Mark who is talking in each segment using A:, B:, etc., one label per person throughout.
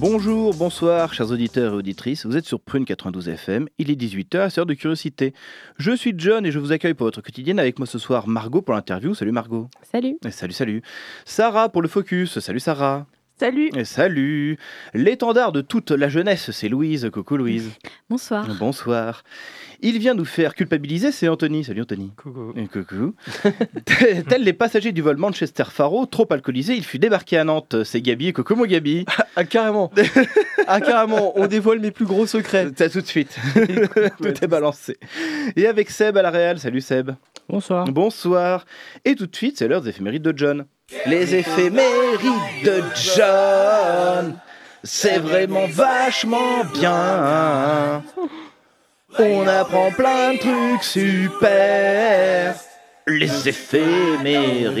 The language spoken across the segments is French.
A: Bonjour, bonsoir, chers auditeurs et auditrices. Vous êtes sur Prune 92 FM. Il est 18h, c'est heure de curiosité. Je suis John et je vous accueille pour votre quotidienne avec moi ce soir Margot pour l'interview. Salut Margot.
B: Salut.
A: Et salut, salut. Sarah pour le focus. Salut Sarah.
B: Salut.
A: Salut. L'étendard de toute la jeunesse, c'est Louise. Coucou Louise.
B: Bonsoir.
A: Bonsoir. Il vient nous faire culpabiliser, c'est Anthony. Salut Anthony.
C: Coucou.
A: Et coucou. Tels les passagers du vol Manchester Faro, trop alcoolisés, il fut débarqué à Nantes. C'est Gabi. Coucou mon Gabi.
C: Ah, carrément. ah, carrément. On dévoile mes plus gros secrets.
A: Ça tout de suite. tout est balancé. Et avec Seb à la Real. Salut Seb.
C: Bonsoir.
A: Bonsoir. Et tout de suite, c'est l'heure des éphémérides de John. Les éphémérides de John. C'est vraiment vachement bien. On apprend plein de trucs super. Les éphémérides.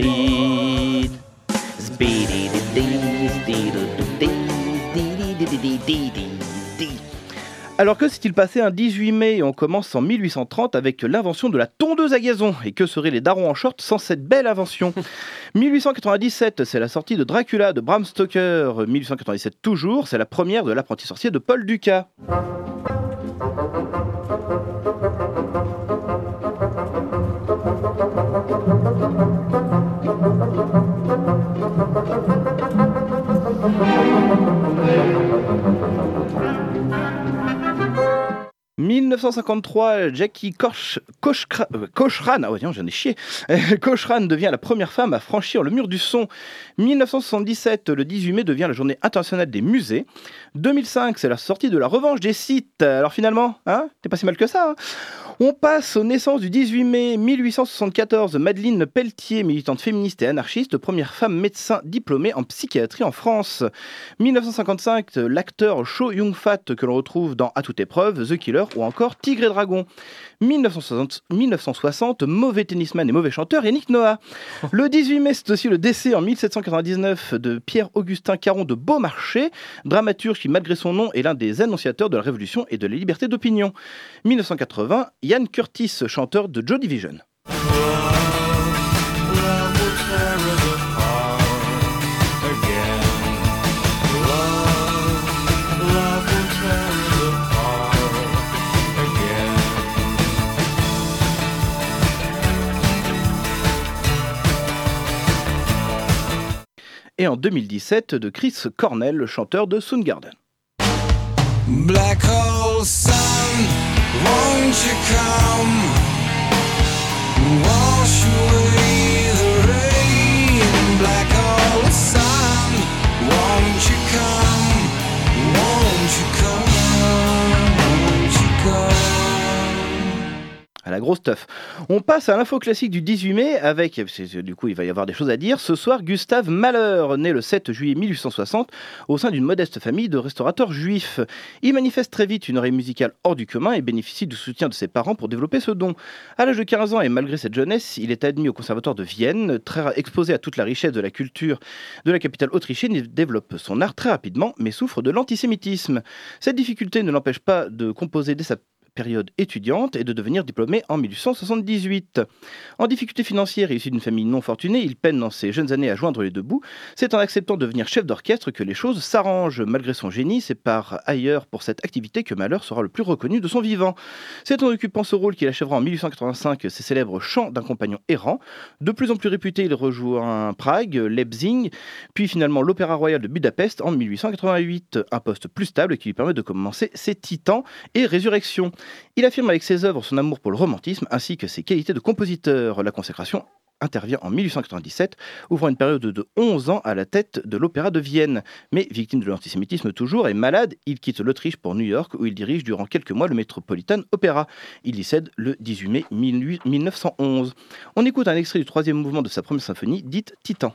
A: Alors que s'est-il passé un 18 mai On commence en 1830 avec l'invention de la tondeuse à gazon. Et que seraient les darons en short sans cette belle invention? 1897, c'est la sortie de Dracula de Bram Stoker. 1897 toujours, c'est la première de l'apprenti sorcier de Paul Dukas. « 1953, Jackie Koch, Kochra- euh, ah ouais, j'en ai chié. Cochran devient la première femme à franchir le mur du son. 1977, le 18 mai devient la journée internationale des musées. 2005, c'est la sortie de la revanche des sites. Alors finalement, hein, t'es pas si mal que ça. hein on passe aux naissances du 18 mai 1874. Madeleine Pelletier, militante féministe et anarchiste, première femme médecin diplômée en psychiatrie en France. 1955, l'acteur Cho Yun-fat que l'on retrouve dans À toute épreuve, The Killer ou encore Tigre et Dragon. 1960, 1960, mauvais tennisman et mauvais chanteur, Yannick Noah. Le 18 mai, c'est aussi le décès en 1799 de Pierre-Augustin Caron de Beaumarchais, dramaturge qui, malgré son nom, est l'un des annonciateurs de la Révolution et de la liberté d'opinion. 1980, Ian Curtis, chanteur de Joy Division. Et en 2017, de Chris Cornell, le chanteur de Soundgarden. La grosse teuf. On passe à l'info classique du 18 mai avec, du coup il va y avoir des choses à dire, ce soir Gustave Mahler, né le 7 juillet 1860 au sein d'une modeste famille de restaurateurs juifs. Il manifeste très vite une oreille musicale hors du commun et bénéficie du soutien de ses parents pour développer ce don. À l'âge de 15 ans et malgré cette jeunesse, il est admis au conservatoire de Vienne, très exposé à toute la richesse de la culture de la capitale autrichienne, il développe son art très rapidement mais souffre de l'antisémitisme. Cette difficulté ne l'empêche pas de composer dès sa période étudiante et de devenir diplômé en 1878. En difficulté financière et issu d'une famille non fortunée, il peine dans ses jeunes années à joindre les deux bouts. C'est en acceptant de devenir chef d'orchestre que les choses s'arrangent. Malgré son génie, c'est par ailleurs pour cette activité que Mahler sera le plus reconnu de son vivant. C'est en occupant ce rôle qu'il achèvera en 1885 ses célèbres Chants d'un compagnon errant. De plus en plus réputé, il rejoint Prague, Leipzig, puis finalement l'Opéra Royal de Budapest en 1888, un poste plus stable qui lui permet de commencer ses Titans et Résurrection. Il affirme avec ses œuvres son amour pour le romantisme ainsi que ses qualités de compositeur. La consécration intervient en 1897, ouvrant une période de 11 ans à la tête de l'Opéra de Vienne. Mais victime de l'antisémitisme toujours et malade, il quitte l'Autriche pour New York où il dirige durant quelques mois le Metropolitan Opera. Il y cède le 18 mai 18- 1911. On écoute un extrait du troisième mouvement de sa première symphonie, dite Titan.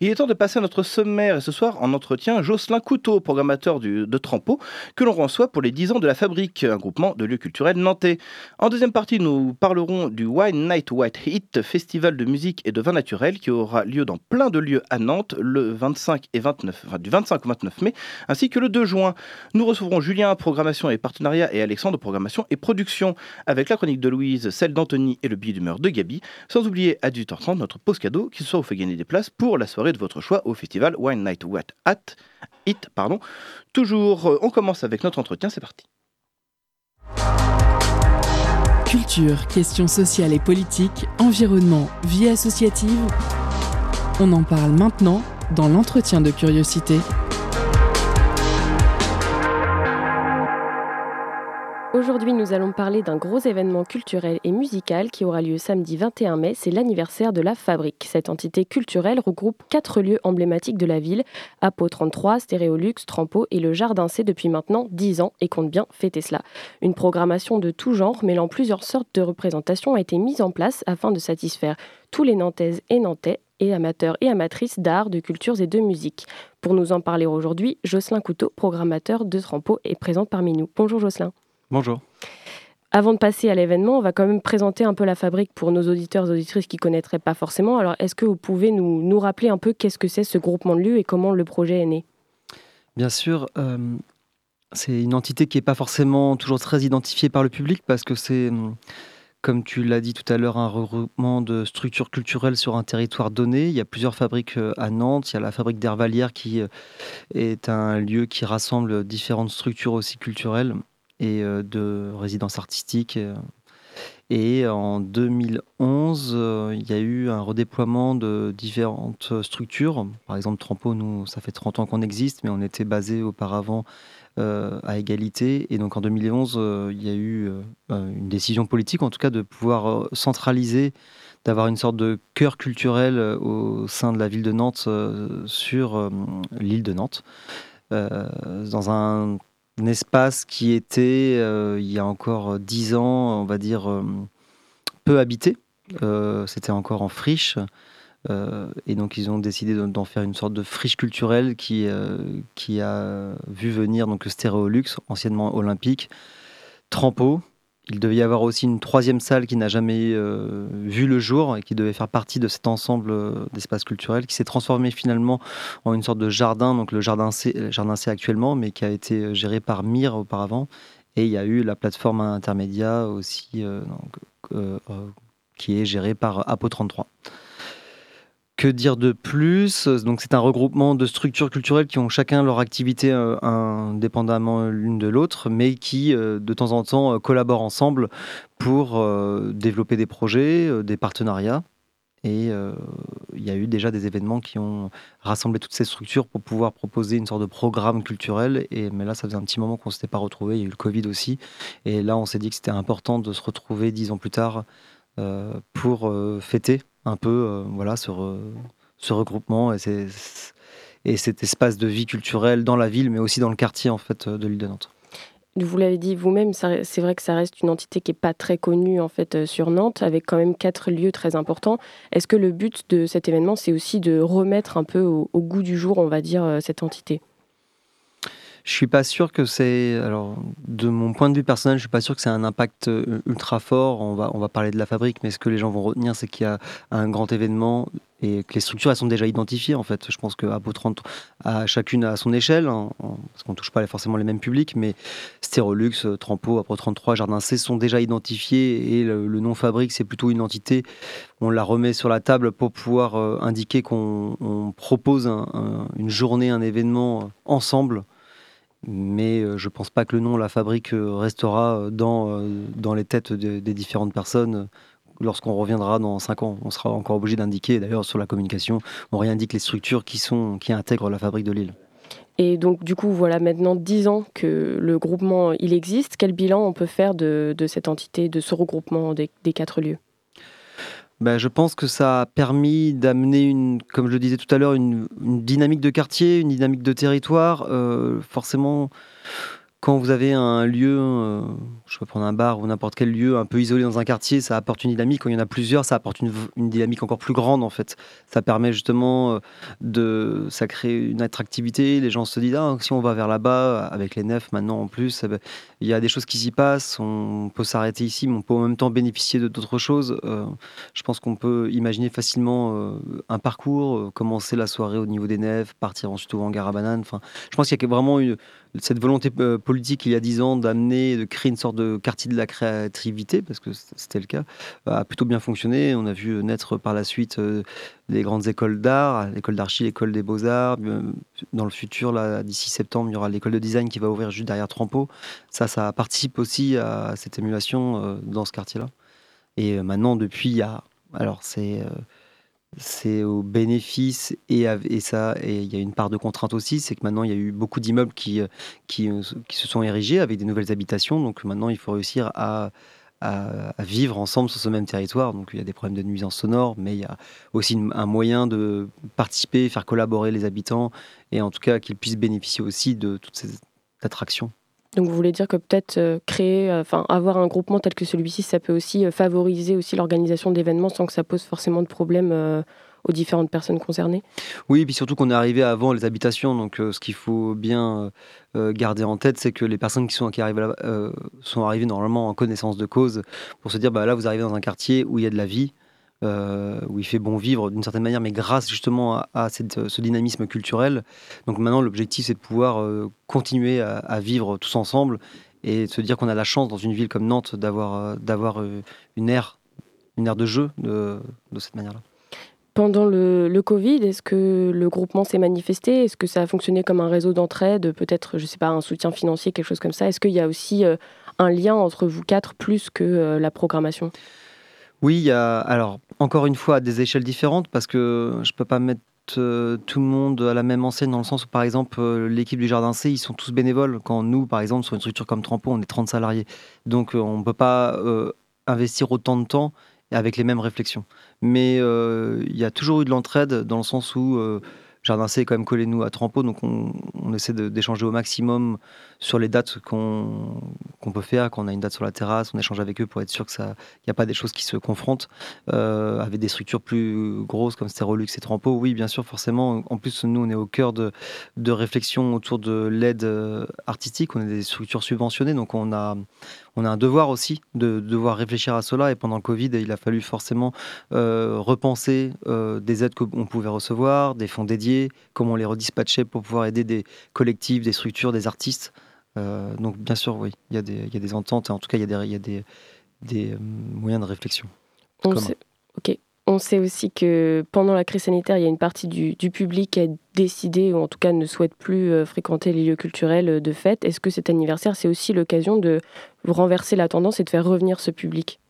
A: Il est temps de passer à notre sommaire et ce soir en entretien Jocelyn Couteau, programmateur de Trampo, que l'on reçoit pour les 10 ans de la Fabrique, un groupement de lieux culturels nantais. En deuxième partie, nous parlerons du Wine Night White Heat, festival de musique et de vin naturel qui aura lieu dans plein de lieux à Nantes le 25 et 29, enfin, du 25 au 29 mai, ainsi que le 2 juin. Nous recevrons Julien, programmation et partenariat, et Alexandre, programmation et production, avec la chronique de Louise, celle d'Anthony et le billet d'humeur de Gabi, sans oublier à 18h30 notre pause cadeau qui ce soir vous fait gagner des places pour la soirée de votre choix au festival Wine Night What At? It. Pardon. Toujours, euh, on commence avec notre entretien, c'est parti.
D: Culture, questions sociales et politiques, environnement, vie associative. On en parle maintenant dans l'entretien de curiosité.
B: Aujourd'hui, nous allons parler d'un gros événement culturel et musical qui aura lieu samedi 21 mai. C'est l'anniversaire de la Fabrique. Cette entité culturelle regroupe quatre lieux emblématiques de la ville Apo 33, Stéréolux, Trampo et le Jardin C depuis maintenant 10 ans et compte bien fêter cela. Une programmation de tout genre mêlant plusieurs sortes de représentations a été mise en place afin de satisfaire tous les Nantaises et Nantais et amateurs et amatrices d'art, de cultures et de musique. Pour nous en parler aujourd'hui, Jocelyn Couteau, programmateur de Trampo, est présent parmi nous. Bonjour Jocelyn.
C: Bonjour.
B: Avant de passer à l'événement, on va quand même présenter un peu la fabrique pour nos auditeurs et auditrices qui ne connaîtraient pas forcément. Alors, est-ce que vous pouvez nous, nous rappeler un peu qu'est-ce que c'est ce groupement de lieux et comment le projet est né?
C: Bien sûr, euh, c'est une entité qui n'est pas forcément toujours très identifiée par le public parce que c'est, hum, comme tu l'as dit tout à l'heure, un regroupement de structures culturelles sur un territoire donné. Il y a plusieurs fabriques euh, à Nantes. Il y a la fabrique d'Hervalière qui euh, est un lieu qui rassemble différentes structures aussi culturelles et euh, de résidences artistiques. euh. Et en 2011, euh, il y a eu un redéploiement de différentes structures. Par exemple, Trampo, nous, ça fait 30 ans qu'on existe, mais on était basé auparavant euh, à égalité. Et donc en 2011, euh, il y a eu euh, euh, une décision politique, en tout cas, de pouvoir euh, centraliser, d'avoir une sorte de cœur culturel euh, au sein de la ville de Nantes euh, sur euh, l'île de Nantes, euh, dans un, un espace qui était, euh, il y a encore 10 ans, on va dire, euh, peu habité. Euh, C'était encore en friche. Euh, et donc ils ont décidé d'en- faire une sorte de friche culturelle qui, euh, qui a vu venir donc le Stéréolux, anciennement olympique, Trampo. Il devait y avoir aussi une troisième salle qui n'a jamais euh, vu le jour et qui devait faire partie de cet ensemble euh, d'espaces culturels qui s'est transformé finalement en une sorte de jardin, donc le jardin C, C actuellement, mais qui a été géré par Mire auparavant. Et il y a eu la plateforme intermédia aussi, euh, euh, euh, qui est gérée par Apo 33. Que dire de plus? Donc c'est un regroupement de structures culturelles qui ont chacun leur activité euh, indépendamment l'une de l'autre, mais qui euh, de temps en temps euh, collaborent ensemble pour développer des projets, des partenariats. Et il y a eu déjà des événements qui ont rassemblé toutes ces structures pour pouvoir proposer une sorte de programme culturel. Et, mais là, ça faisait un petit moment qu'on ne s'était pas retrouvés. Il y a eu le Covid aussi. Et là, on s'est dit que c'était important de se retrouver dix ans plus tard pour fêter un peu euh, voilà, ce, re- ce regroupement et, cet espace de vie culturelle dans la ville, mais aussi dans le quartier en fait, de l'île de Nantes.
B: Vous l'avez dit vous-même, c'est vrai que ça reste une entité qui n'est pas très connue en fait euh, sur Nantes, avec quand même quatre lieux très importants. Est-ce que le but de cet événement, c'est aussi de remettre un peu au, goût du jour, on va dire, euh, cette entité?
C: Je suis pas sûr que c'est. Alors, de mon point de vue personnel, je suis pas sûr que c'est un impact euh, ultra fort. On va, on va parler de la fabrique, mais ce que les gens vont retenir, c'est qu'il y a un grand événement et que les structures elles sont déjà identifiées. En fait, je pense que Apo 30 a chacune à son échelle, hein, parce qu'on touche pas forcément les mêmes publics, mais Stérolux, euh, Trampo, Apo 33, Jardin C sont déjà identifiés et le, le nom fabrique, c'est plutôt une entité. On la remet sur la table pour pouvoir euh, indiquer qu'on on propose un- un- une journée, un événement ensemble mais euh, je pense pas que le nom La Fabrique euh, restera euh, dans, dans les têtes de- des différentes personnes. Lorsqu'on reviendra dans 5 ans, on sera encore obligé d'indiquer, d'ailleurs sur la communication, on réindique les structures qui, sont, qui intègrent la fabrique de Lille.
B: Et donc, du coup, voilà maintenant 10 ans que le groupement il existe. Quel bilan on peut faire de, de cette entité, de ce regroupement des, des quatre lieux?
C: Ben, je pense que ça a permis d'amener, une, comme je le disais tout à l'heure, une, dynamique de quartier, une dynamique de territoire. Euh, forcément, quand vous avez un lieu, euh, je peux prendre un bar ou n'importe quel lieu un peu isolé dans un quartier, ça apporte une dynamique. Quand il y en a plusieurs, ça apporte une, une dynamique encore plus grande en fait. Ça permet justement euh, de, ça crée une attractivité. Les gens se disent ah, si on va vers là-bas avec les nefs maintenant en plus, eh ben, il y a des choses qui s'y passent. On peut s'arrêter ici, mais on peut en même temps bénéficier de d'autres choses. Euh, je pense qu'on peut imaginer facilement euh, un parcours, euh, commencer la soirée au niveau des nefs, partir ensuite au hangar à bananes. Enfin, je pense qu'il y a vraiment une, cette volonté politique il y a dix ans d'amener, de créer une sorte de quartier de la créativité, parce que c'était le cas, a plutôt bien fonctionné. On a vu naître par la suite les grandes écoles d'art, l'école d'archi, l'école des beaux-arts. Dans le futur, d'ici septembre, il y aura l'école de design qui va ouvrir juste derrière Trampo. Ça, ça participe aussi à cette émulation euh, dans ce quartier-là. Et euh, maintenant, depuis, il y a... Alors, c'est... euh, au bénéfice et, ça et il y a une part de contrainte aussi c'est que maintenant il y a eu beaucoup d'immeubles qui, se sont érigés avec des nouvelles habitations. Donc maintenant il faut réussir à, vivre ensemble sur ce même territoire. Donc il y a des problèmes de nuisance sonore mais il y a aussi un moyen de participer faire collaborer les habitants et en tout cas qu'ils puissent bénéficier aussi de toutes ces attractions
B: Donc vous voulez dire que peut-être euh, créer, euh, enfin avoir un groupement tel que celui-ci, ça peut aussi euh, favoriser aussi l'organisation d'événements sans que ça pose forcément de problème aux différentes personnes concernées?
C: Oui, et puis surtout qu'on est arrivé avant les habitations. Donc, ce qu'il faut bien garder en tête, c'est que les personnes qui sont, qui sont arrivées normalement en connaissance de cause pour se dire bah, là, vous arrivez dans un quartier où il y a de la vie, euh, où il fait bon vivre d'une certaine manière, mais grâce justement à, cette- ce dynamisme culturel. Donc, maintenant, l'objectif, c'est de pouvoir euh, continuer à, vivre tous ensemble et de se dire qu'on a la chance dans une ville comme Nantes d'avoir euh, euh, une aire, une de jeu de, cette manière-là.
B: Pendant le, Covid, est-ce que le groupement s'est manifesté? Est-ce que ça a fonctionné comme un réseau d'entraide Peut-être, je sais pas, un soutien financier, quelque chose comme ça? Est-ce qu'il y a aussi euh, un lien entre vous quatre plus que euh, la programmation?
C: Oui, il alors encore une fois à des échelles différentes parce que je peux pas mettre euh, tout le monde à la même enseigne dans le sens où par exemple euh, l'équipe du Jardin C ils sont tous bénévoles. Quand nous par exemple sur une structure comme Trampo on est 30 salariés. Donc euh, on ne peut pas investir autant de temps avec les mêmes réflexions. Mais il y a toujours eu de l'entraide dans le sens où Jardin C est quand même collé nous à Trampo donc on, essaie d'échanger au maximum sur les dates qu'on peut faire quand on a une date sur la terrasse on échange avec eux pour être sûr que n'y a pas des choses qui se confrontent euh, avec des structures plus grosses comme Stérolux et Trampo. Oui, bien sûr, forcément. En plus, nous, on est au cœur de, de réflexions autour de l'aide euh, artistique. On est des structures subventionnées, donc on a, on a un devoir aussi de, de devoir réfléchir à cela. Et pendant le Covid, il a fallu forcément euh, repenser euh, des aides qu'on pouvait recevoir, des fonds dédiés, comment on les redispatchait pour pouvoir aider des collectifs, des structures, des artistes. Euh, donc, bien sûr, oui, il y, a des- il y a des ententes. Et en tout cas, il y a des, il y a des, des moyens de réflexion.
B: On sait, ok. On sait aussi que pendant la crise sanitaire, il y a une partie du, public qui a décidé, ou en tout cas ne souhaite plus euh, fréquenter les lieux culturels euh, de fête. Est-ce que cet anniversaire, c'est aussi l'occasion de renverser la tendance et de faire revenir ce public?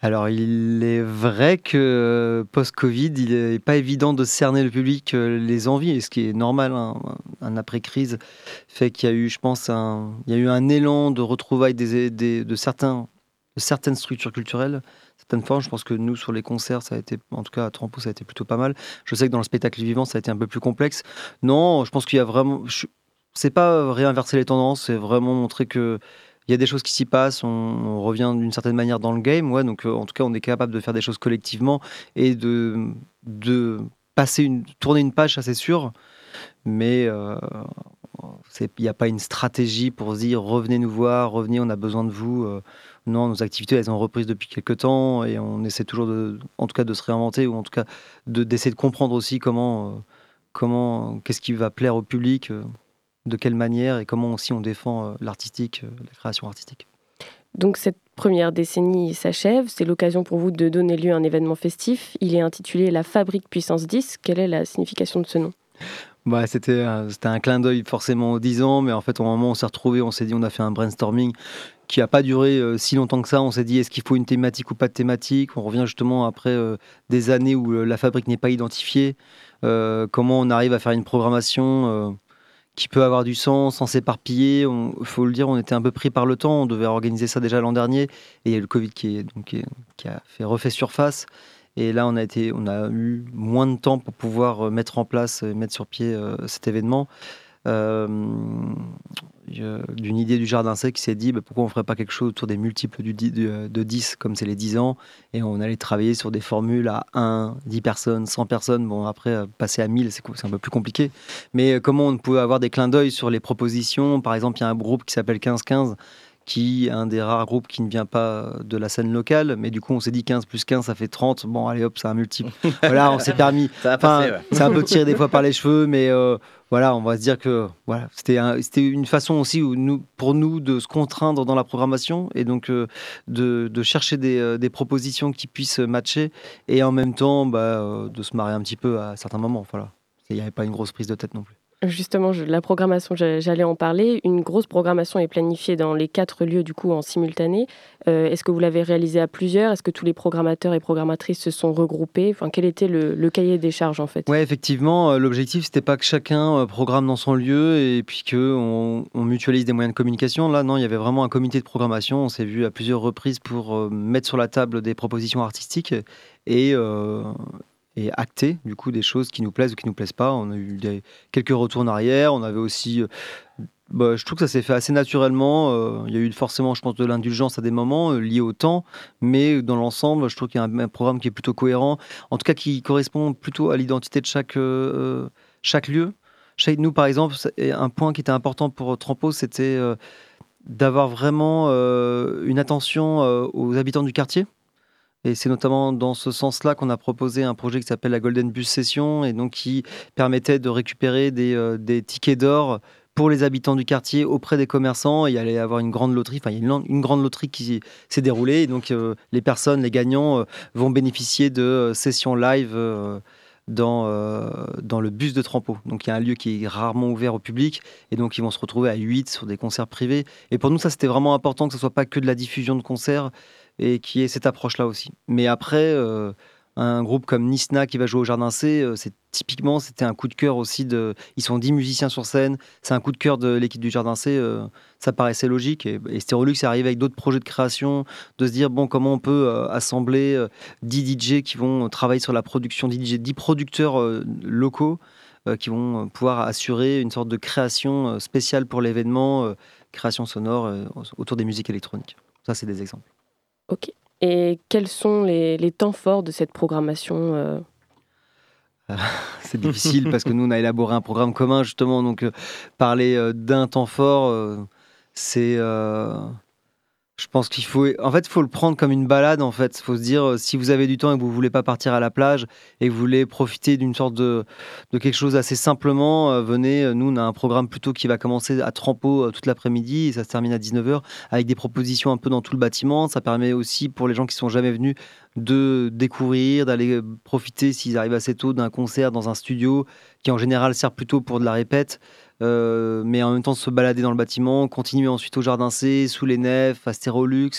C: Alors, il est vrai que euh, post-Covid, il n'est pas évident de cerner le public les envies, et ce qui est normal. hein. Un après-crise fait qu'il y a eu, je pense, un, il y a eu un élan de retrouvailles des, de certaines structures culturelles, certaines formes. Je pense que nous, sur les concerts, ça a été, en tout cas à Trampo, ça a été plutôt pas mal. Je sais que dans le spectacle vivant, ça a été un peu plus complexe. Non, je pense qu'il y a vraiment. je- C'est pas réinverser les tendances, c'est vraiment montrer que il y a des choses qui s'y passent, on, revient d'une certaine manière dans le game, ouais, donc euh, en tout cas on est capable de faire des choses collectivement et de, de passer une, tourner une page, ça c'est sûr, mais euh, il n'y a pas une stratégie pour se dire revenez nous voir, revenez, on a besoin de vous. euh, non, nos activités elles ont repris depuis quelques temps et on essaie toujours de, en tout cas de se réinventer ou en tout cas de- d'essayer de comprendre aussi comment, euh, comment qu'est-ce qui va plaire au public. euh, de quelle manière et comment aussi on défend euh, l'artistique, la création artistique.
B: Donc cette première décennie s'achève. C'est l'occasion pour vous de donner lieu à un événement festif. Il est intitulé La Fabrique Puissance 10. Quelle est la signification de ce nom?
C: Bah, c'était, c'était un clin d'œil forcément aux 10 ans, mais en fait, au moment où on s'est retrouvés, on s'est dit, on a fait un brainstorming qui n'a pas duré euh, si longtemps que ça. On s'est dit, est-ce qu'il faut une thématique ou pas de thématique? On revient justement après euh, des années où euh, la fabrique n'est pas identifiée. Comment on arrive à faire une programmation qui peut avoir du sens sans s'éparpiller? Il faut le dire, on était un peu pris par le temps. On devait organiser ça déjà l'an dernier. Et il y a le Covid qui, est, donc, qui a fait refait surface. Et là, on a, été, on a eu moins de temps pour pouvoir euh, mettre en place, euh, mettre sur pied euh, cet événement. euh, d'une idée du jardin sec qui s'est dit bah, pourquoi on ne ferait pas quelque chose autour des multiples de, de 10 comme c'est les 10 ans et on allait travailler sur des formules à 1, 10 personnes, 100 personnes. Bon, après, passer à 1000, c'est un peu plus compliqué. Mais comment on pouvait avoir des clins d'œil sur les propositions? Par exemple, il y a un groupe qui s'appelle 15-15 qui est un des rares groupes qui ne vient pas de la scène locale, mais du coup on s'est dit 15 plus 15 ça fait 30, bon allez hop c'est un multiple. voilà, on s'est permis,
A: Ça passer, ouais.
C: c'est un peu tiré des fois par les cheveux, mais euh, voilà, on va se dire que voilà, c'était un- c'était une façon aussi où nous, pour nous de se contraindre dans la programmation et donc euh, de, de chercher des, euh, des propositions qui puissent matcher et en même temps bah, euh, de se marrer un petit peu à certains moments. Voilà, il n'y avait pas une grosse prise de tête non plus.
B: Justement, la programmation, j'a- j'allais en parler. Une grosse programmation est planifiée dans les quatre lieux du coup en simultané. Euh, Est-ce que vous l'avez réalisé à plusieurs? Est-ce que tous les programmateurs et programmatrices se sont regroupés? Enfin, quel était le, cahier des charges en fait?
C: Ouais, effectivement, euh, l'objectif c'était pas que chacun euh, programme dans son lieu et puis que on, mutualise des moyens de communication. Là, non, il y avait vraiment un comité de programmation. On s'est vu à plusieurs reprises pour mettre sur la table des propositions artistiques et et acter du coup des choses qui nous plaisent ou qui nous plaisent pas. On a eu quelques retours en arrière. On avait aussi, euh, bah, je trouve que ça s'est fait assez naturellement. Euh, il y a eu forcément, je pense, de l'indulgence à des moments euh, liés au temps, mais dans l'ensemble, je trouve qu'il y a un, un programme qui est plutôt cohérent, en tout cas qui correspond plutôt à l'identité de chaque, chaque lieu. Chez nous, par exemple, un point qui était important pour Trampo, c'était d'avoir vraiment une attention aux habitants du quartier. Et c'est notamment dans ce sens-là qu'on a proposé un projet qui s'appelle la Golden Bus Session, et donc qui permettait de récupérer des, euh, des tickets d'or pour les habitants du quartier auprès des commerçants. Il allait y avoir une grande loterie, enfin il y a une, grande loterie qui s'est déroulée, et donc euh, les personnes, les gagnants, euh, vont bénéficier de sessions live. dans, dans le bus de Trampo. Donc il y a un lieu qui est rarement ouvert au public et donc ils vont se retrouver à 8 sur des concerts privés. Et pour nous, ça c'était vraiment important que ce soit pas que de la diffusion de concerts et qui ait cette approche-là aussi. Mais après, euh, un groupe comme Nisna qui va jouer au Jardin C, euh, c'est typiquement c'était un coup de cœur aussi de. Ils sont 10 musiciens sur scène, c'est un coup de cœur de l'équipe du Jardin C. euh, ça paraissait logique et, et Stérolux est arrivé avec d'autres projets de création, de se dire bon comment on peut assembler euh, 10 DJ qui vont travailler sur la production, 10 DJ, 10 producteurs locaux qui vont pouvoir assurer une sorte de création spéciale pour l'événement, création sonore autour des musiques électroniques. Ça, c'est des exemples.
B: Ok. Et quels sont les, les temps forts de cette programmation euh
C: C'est difficile parce que nous, on a élaboré un programme commun, justement. Donc, euh, parler euh, d'un temps fort, c'est. Je pense qu'il faut. En fait, faut le prendre comme une balade, en fait. Faut se dire, euh, si vous avez du temps et que vous voulez pas partir à la plage et que vous voulez profiter d'une sorte de, de quelque chose assez simplement, euh, venez. Euh, Nous, on a un programme plutôt qui va commencer à Trampo euh, toute l'après-midi et ça se termine à 19h avec des propositions un peu dans tout le bâtiment. Ça permet aussi pour les gens qui sont jamais venus de découvrir, d'aller profiter s'ils arrivent assez tôt d'un concert dans un studio qui en général sert plutôt pour de la répète, euh, mais en même temps se balader dans le bâtiment, continuer ensuite au Jardin C, sous les nefs, à Stérolux.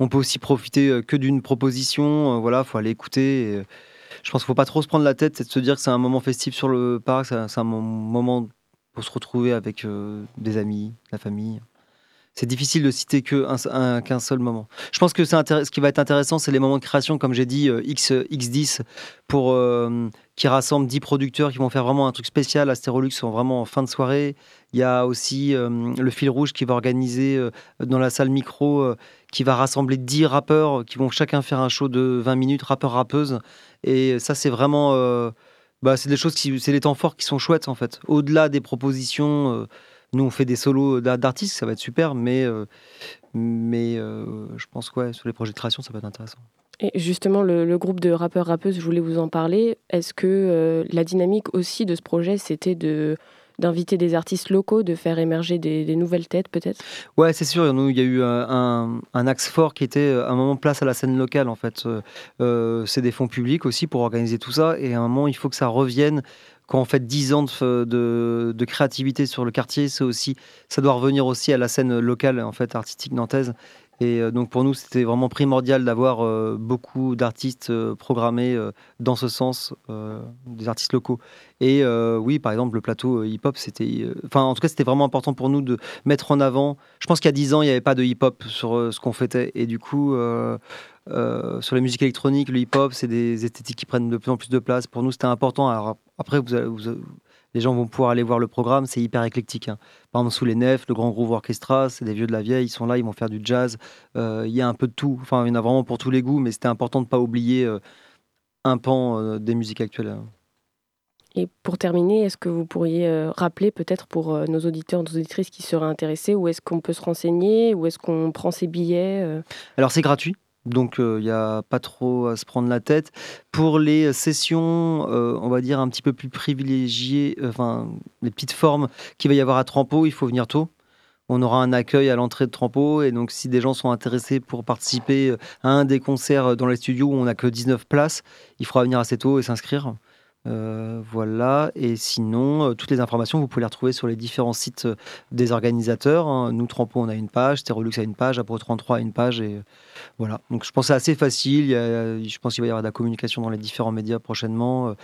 C: On peut aussi profiter euh, que d'une proposition, euh, voilà, faut aller écouter. je pense qu'il faut pas trop se prendre la tête, c'est de se dire que c'est un moment festif sur le parc, c'est un- moment pour se retrouver avec des amis, la famille. C'est difficile de citer qu'un seul moment. Je pense que ce qui va être intéressant, c'est les moments de création, comme j'ai dit, euh, X, X10, pour, euh, qui rassemblent 10 producteurs qui vont faire vraiment un truc spécial à Stérolux, sont vraiment en fin de soirée. Il y a aussi euh, le fil rouge qui va organiser euh, dans la salle micro, euh, qui va rassembler 10 rappeurs qui vont chacun faire un show de 20 minutes, rappeurs-rappeuses. Et ça, c'est vraiment. euh, bah, c'est des choses. C'est les temps forts qui sont chouettes, en fait. Au-delà des propositions. Nous, on fait des solos d'a- d'artistes, ça va être super, mais, euh, mais euh, je pense que ouais, sur les projets de création, ça peut être intéressant.
B: Et justement, le, le groupe de rappeurs-rappeuses, je voulais vous en parler. Est-ce que euh, la dynamique aussi de ce projet, c'était de d'inviter des artistes locaux, de faire émerger des, des nouvelles têtes peut-être?
C: Ouais, c'est sûr. Il y a eu un, axe fort qui était euh, un moment place à la scène locale. En fait, euh, c'est des fonds publics aussi pour organiser tout ça. Et à un moment, il faut que ça revienne. Quand on fait 10 ans de, créativité sur le quartier, c'est aussi, ça doit revenir aussi à la scène locale, en fait, artistique nantaise. Et euh, donc pour nous, c'était vraiment primordial d'avoir euh, beaucoup d'artistes euh, programmés dans ce sens, des artistes locaux. Et oui, par exemple, le plateau hip-hop, c'était, enfin, en tout cas, c'était vraiment important pour nous de mettre en avant. Je pense qu'il y a 10 ans, il n'y avait pas de hip-hop sur ce qu'on fêtait. Et du coup, sur la musique électronique, le hip-hop, c'est des esthétiques qui prennent de plus en plus de place. Pour nous, c'était important. Alors, après, vous, vous les gens vont pouvoir aller voir le programme, c'est hyper éclectique. hein. Par exemple, sous les nefs, le Grand Groove Orchestra, c'est des vieux de la vieille, ils sont là, ils vont faire du jazz. Euh, Il y a un peu de tout. Enfin, il y en a vraiment pour tous les goûts, mais c'était important de ne pas oublier euh, un pan euh, des musiques actuelles. hein.
B: Et pour terminer, est-ce que vous pourriez rappeler peut-être pour nos auditeurs, nos auditrices qui seraient intéressés, où est-ce qu'on peut se renseigner, où est-ce qu'on prend ses billets
C: Alors c'est gratuit, donc il n'y a pas trop à se prendre la tête. Pour les sessions, euh, on va dire un petit peu plus privilégiées, euh, enfin les petites formes qu'il va y avoir à Trampo, il faut venir tôt. On aura un accueil à l'entrée de Trampo et donc si des gens sont intéressés pour participer euh, à un des concerts dans les studios où on n'a que 19 places, il faudra venir assez tôt et s'inscrire. Euh, voilà, et sinon, euh, toutes les informations, vous pouvez les retrouver sur les différents sites euh, des organisateurs. hein. Nous, Trampo, on a une page, Stérolux a une page, Apro 33 a une page, et voilà. Donc, je pense que c'est assez facile. Il y a- je pense qu'il va y avoir de la communication dans les différents médias prochainement.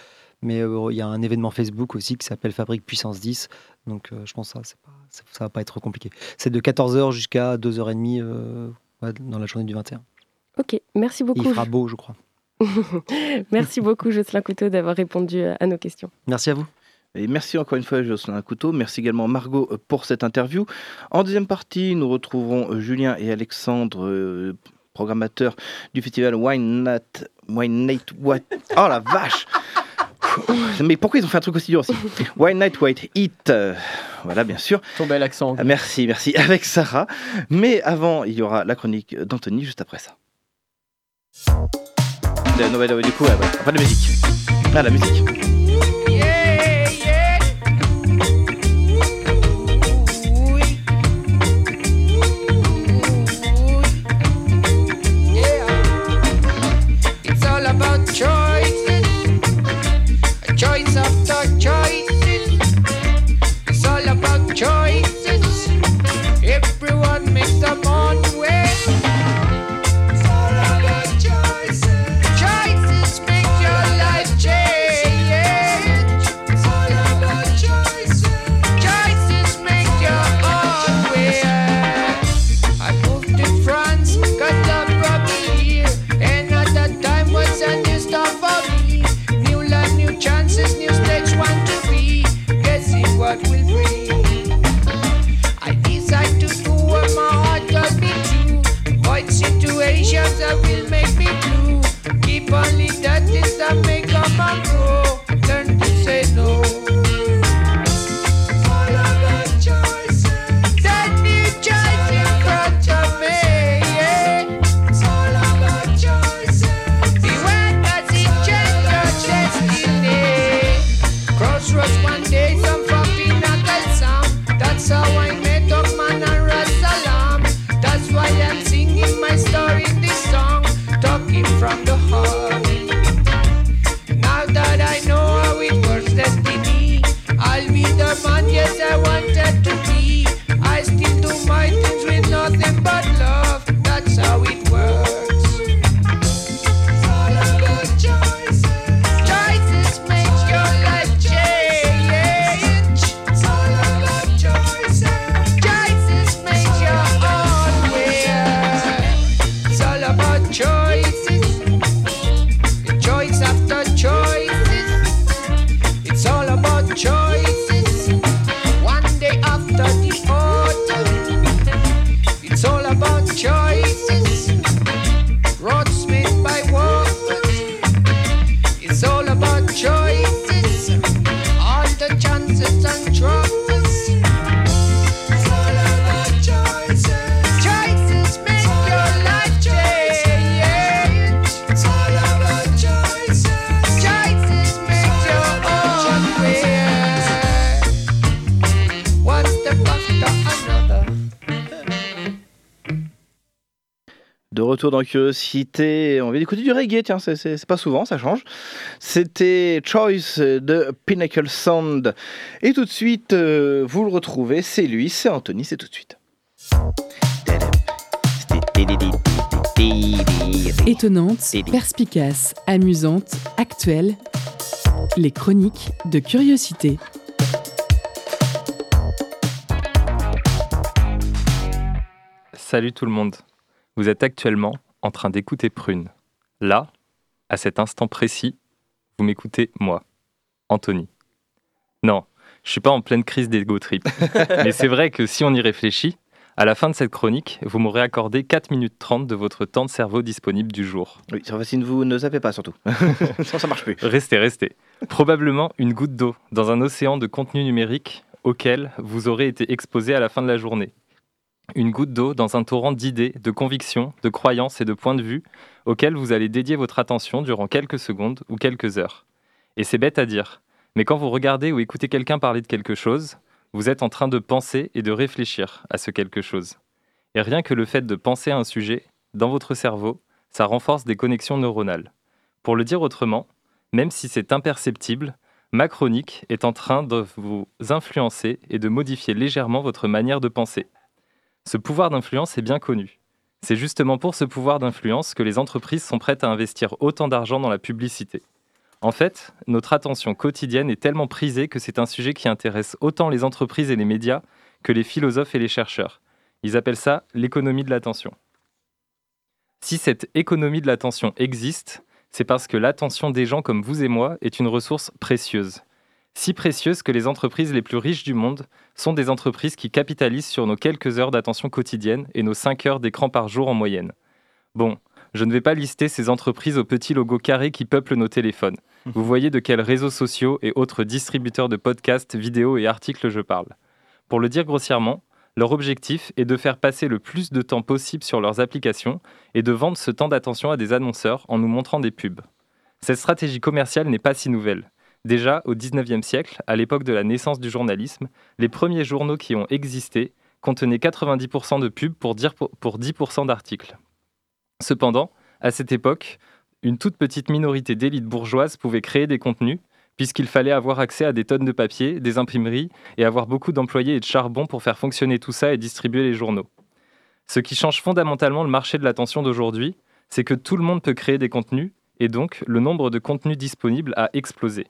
C: mais il y a un événement Facebook aussi qui s'appelle Fabrique Puissance 10. Donc, je pense que ça, pas, ça, ça va pas être compliqué. C'est de 14h jusqu'à 2h30 euh, ouais, dans la journée du 21.
B: Ok, merci
C: Et
B: beaucoup.
C: il fera beau, je crois.
B: merci beaucoup, Jocelyn Couteau, d'avoir répondu à nos questions.
C: Merci à vous.
E: Et merci encore une fois Jocelyn Couteau, merci également Margot euh, pour cette interview. En deuxième partie, nous retrouverons euh, Julien et Alexandre, euh, programmateurs du festival Wine Night, Wine Night What? Oh la vache Mais pourquoi ils ont fait un truc aussi dur aussi? Wine Night White Heat, euh, voilà bien sûr.
F: Ton bel accent.
E: Merci, merci, avec Sarah. Mais avant, il y aura la chronique d'Anthony juste après ça. De- non, ouais, du coup, ouais, ouais. Enfin, de musique. Ah, la musique. Retour dans Curiosité, on vient d'écouter du reggae, tiens, c'est- pas souvent, ça change. C'était Choice de Pinnacle Sound. Et tout de suite, euh, vous le retrouvez, c'est lui, c'est Anthony, c'est tout de suite.
D: Étonnante, perspicace, amusante, actuelle. Les chroniques de curiosité.
G: Salut tout le monde. Vous êtes actuellement en train d'écouter Prune. Là, à cet instant précis, vous m'écoutez moi, Anthony. Non, je suis pas en pleine crise d'ego trip. Mais c'est vrai que si on y réfléchit, à la fin de cette chronique, vous m'aurez accordé 4 minutes 30 de votre temps de cerveau disponible du jour.
A: Oui, ça va si vous ne zappez pas surtout. Sinon, ça marche plus.
G: Restez, restez. Probablement une goutte d'eau dans un océan de contenu numérique auquel vous aurez été exposé à la fin de la journée. Une goutte d'eau dans un torrent d'idées, de convictions, de croyances et de points de vue auxquels vous allez dédier votre attention durant quelques secondes ou quelques heures. Et c'est bête à dire, mais quand vous regardez ou écoutez quelqu'un parler de quelque chose, vous êtes en train de penser et de réfléchir à ce quelque chose. Et rien que le fait de penser à un sujet, dans votre cerveau, ça renforce des connexions neuronales. Pour le dire autrement, même si c'est imperceptible, ma chronique est en train de vous influencer et de modifier légèrement votre manière de penser. Ce pouvoir d'influence est bien connu. C'est justement pour ce pouvoir d'influence que les entreprises sont prêtes à investir autant d'argent dans la publicité. En fait, notre attention quotidienne est tellement prisée que c'est un sujet qui intéresse autant les entreprises et les médias que les philosophes et les chercheurs. Ils appellent ça l'économie de l'attention. Si cette économie de l'attention existe, c'est parce que l'attention des gens comme vous et moi est une ressource précieuse. Si précieuse que les entreprises les plus riches du monde sont des entreprises qui capitalisent sur nos quelques heures d'attention quotidienne et nos 5 heures d'écran par jour en moyenne. Bon, je ne vais pas lister ces entreprises aux petits logos carrés qui peuplent nos téléphones. Vous voyez de quels réseaux sociaux et autres distributeurs de podcasts, vidéos et articles je parle. Pour le dire grossièrement, leur objectif est de faire passer le plus de temps possible sur leurs applications et de vendre ce temps d'attention à des annonceurs en nous montrant des pubs. Cette stratégie commerciale n'est pas si nouvelle. Déjà, au XIXe siècle, à l'époque de la naissance du journalisme, les premiers journaux qui ont existé contenaient 90% de pubs pour, dire- pour 10% d'articles. Cependant, à cette époque, une toute petite minorité d'élites bourgeoises pouvait créer des contenus, puisqu'il fallait avoir accès à des tonnes de papier, des imprimeries, et avoir beaucoup d'employés et de charbon pour faire fonctionner tout ça et distribuer les journaux. Ce qui change fondamentalement le marché de l'attention d'aujourd'hui, c'est que tout le monde peut créer des contenus, et donc le nombre de contenus disponibles a explosé.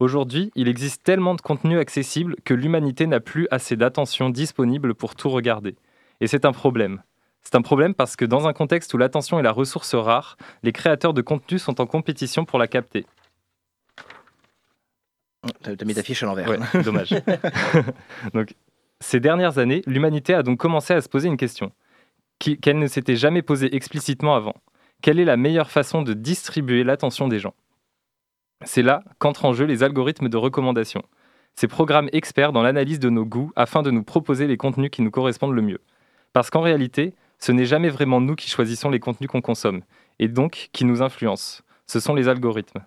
G: Aujourd'hui, il existe tellement de contenus accessibles que l'humanité n'a plus assez d'attention disponible pour tout regarder. Et c'est un problème. C'est un problème parce que dans un contexte où l'attention est la ressource rare, les créateurs de contenu sont en compétition pour la capter.
A: T'as mis ta fiche à l'envers.
G: Ouais, dommage. donc, ces dernières années, l'humanité a donc commencé à se poser une question qu'elle ne s'était jamais posée explicitement avant. Quelle est la meilleure façon de distribuer l'attention des gens? C'est là qu'entrent en jeu les algorithmes de recommandation. Ces programmes experts dans l'analyse de nos goûts afin de nous proposer les contenus qui nous correspondent le mieux. Parce qu'en réalité, ce n'est jamais vraiment nous qui choisissons les contenus qu'on consomme, et donc qui nous influencent. Ce sont les algorithmes.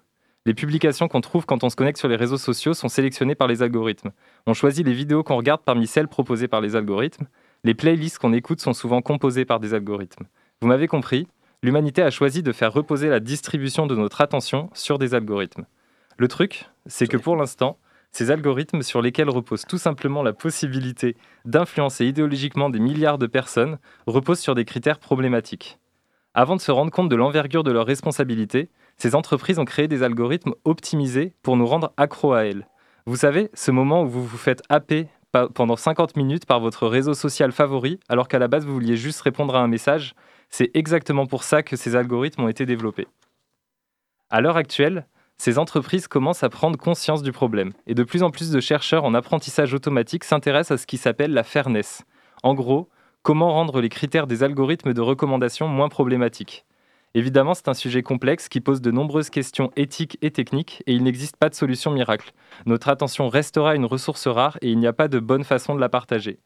G: Les publications qu'on trouve quand on se connecte sur les réseaux sociaux sont sélectionnées par les algorithmes. On choisit les vidéos qu'on regarde parmi celles proposées par les algorithmes. Les playlists qu'on écoute sont souvent composées par des algorithmes. Vous m'avez compris, l'humanité a choisi de faire reposer la distribution de notre attention sur des algorithmes. Le truc, c'est que pour l'instant, ces algorithmes sur lesquels repose tout simplement la possibilité d'influencer idéologiquement des milliards de personnes reposent sur des critères problématiques. Avant de se rendre compte de l'envergure de leurs responsabilités, ces entreprises ont créé des algorithmes optimisés pour nous rendre accros à elles. Vous savez, ce moment où vous vous faites happer pendant 50 minutes par votre réseau social favori, alors qu'à la base vous vouliez juste répondre à un message, c'est exactement pour ça que ces algorithmes ont été développés. À l'heure actuelle, ces entreprises commencent à prendre conscience du problème, et de plus en plus de chercheurs en apprentissage automatique s'intéressent à ce qui s'appelle la fairness. En gros, comment rendre les critères des algorithmes de recommandation moins problématiques. Évidemment, c'est un sujet complexe qui pose de nombreuses questions éthiques et techniques et il n'existe pas de solution miracle. Notre attention restera une ressource rare et il n'y a pas de bonne façon de la partager.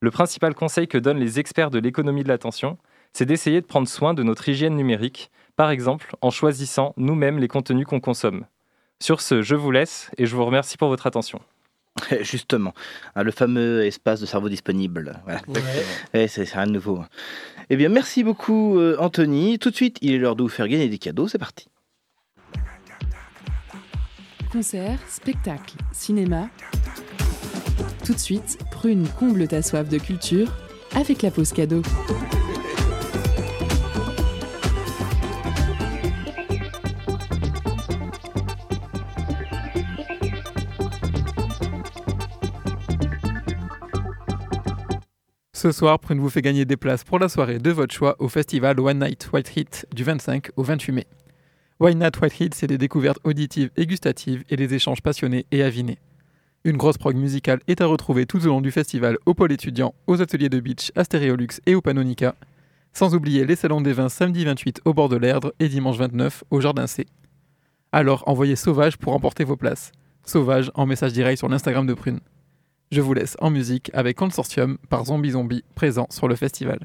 G: Le principal conseil que donnent les experts de l'économie de l'attention, c'est d'essayer de prendre soin de notre hygiène numérique, par exemple en choisissant nous-mêmes les contenus qu'on consomme. Sur ce, je vous laisse et je vous remercie pour votre attention.
A: Justement, hein, le fameux espace de cerveau disponible. Voilà. Eh, c'est rien de nouveau. Eh bien, merci beaucoup, euh, Anthony. Tout de suite, il est l'heure de vous faire gagner des cadeaux. C'est parti.
D: Concerts, spectacles, cinéma. Tout de suite, Prune comble ta soif de culture avec la pause cadeau.
H: Ce soir, Prune vous fait gagner des places pour la soirée de votre choix au festival One Night White Heat du 25 au 28 mai. One Night White Heat, c'est des découvertes auditives et gustatives et des échanges passionnés et avinés. Une grosse prog musicale est à retrouver tout au long du festival au pôle étudiant, aux ateliers de beach, à Stéréolux et au Panonica. Sans oublier les salons des vins samedi 28 au bord de l'Erdre et dimanche 29 au Jardin C. Alors envoyez Sauvage pour emporter vos places. Sauvage en message direct sur l'Instagram de Prune. Je vous laisse en musique avec Consortium par Zombie Zombie présent sur le festival.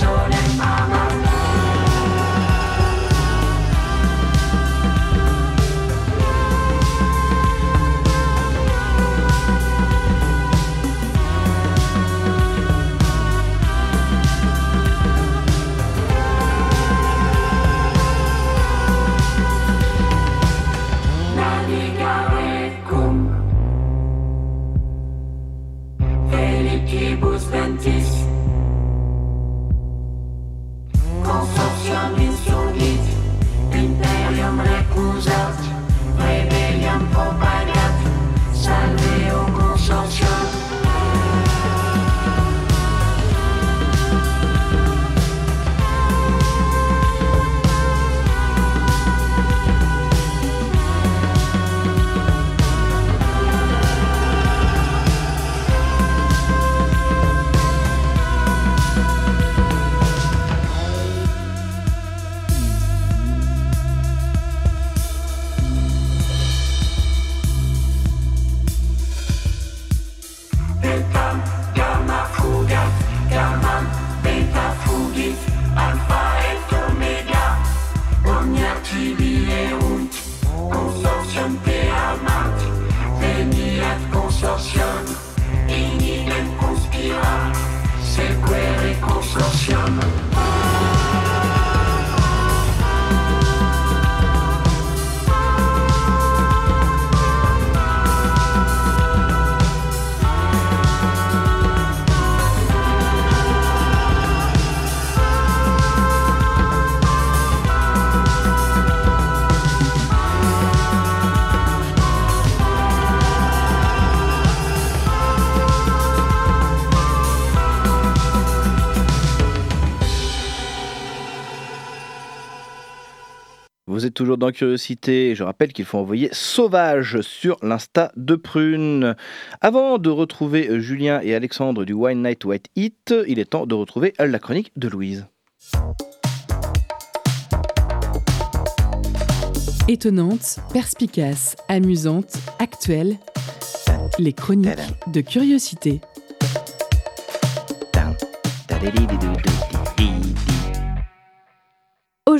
A: Vous toujours dans Curiosité. Je rappelle qu'il faut envoyer Sauvage sur l'Insta de Prune. Avant de retrouver euh, Julien et Alexandre du Wine Night White Hit, il est temps de retrouver euh, la chronique de Louise.
D: Étonnante, perspicace, amusante, actuelle, les chroniques de Curiosité.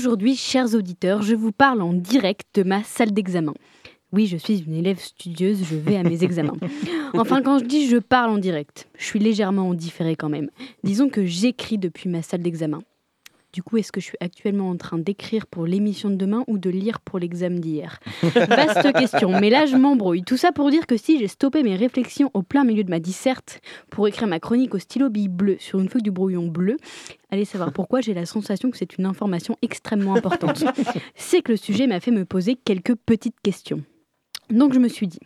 I: Aujourd'hui, chers auditeurs, je vous parle en direct de ma salle d'examen. Oui, je suis une élève studieuse, je vais à mes examens. Enfin, quand je dis je parle en direct, je suis légèrement en différé quand même. Disons que j'écris depuis ma salle d'examen. Du coup, est-ce que je suis actuellement en train d'écrire pour l'émission de demain ou de lire pour l'examen d'hier Vaste question, mais là je m'embrouille. Tout ça pour dire que si j'ai stoppé mes réflexions au plein milieu de ma disserte pour écrire ma chronique au stylo bille bleu sur une feuille du brouillon bleu, allez savoir pourquoi j'ai la sensation que c'est une information extrêmement importante. C'est que le sujet m'a fait me poser quelques petites questions. Donc je me suis dit,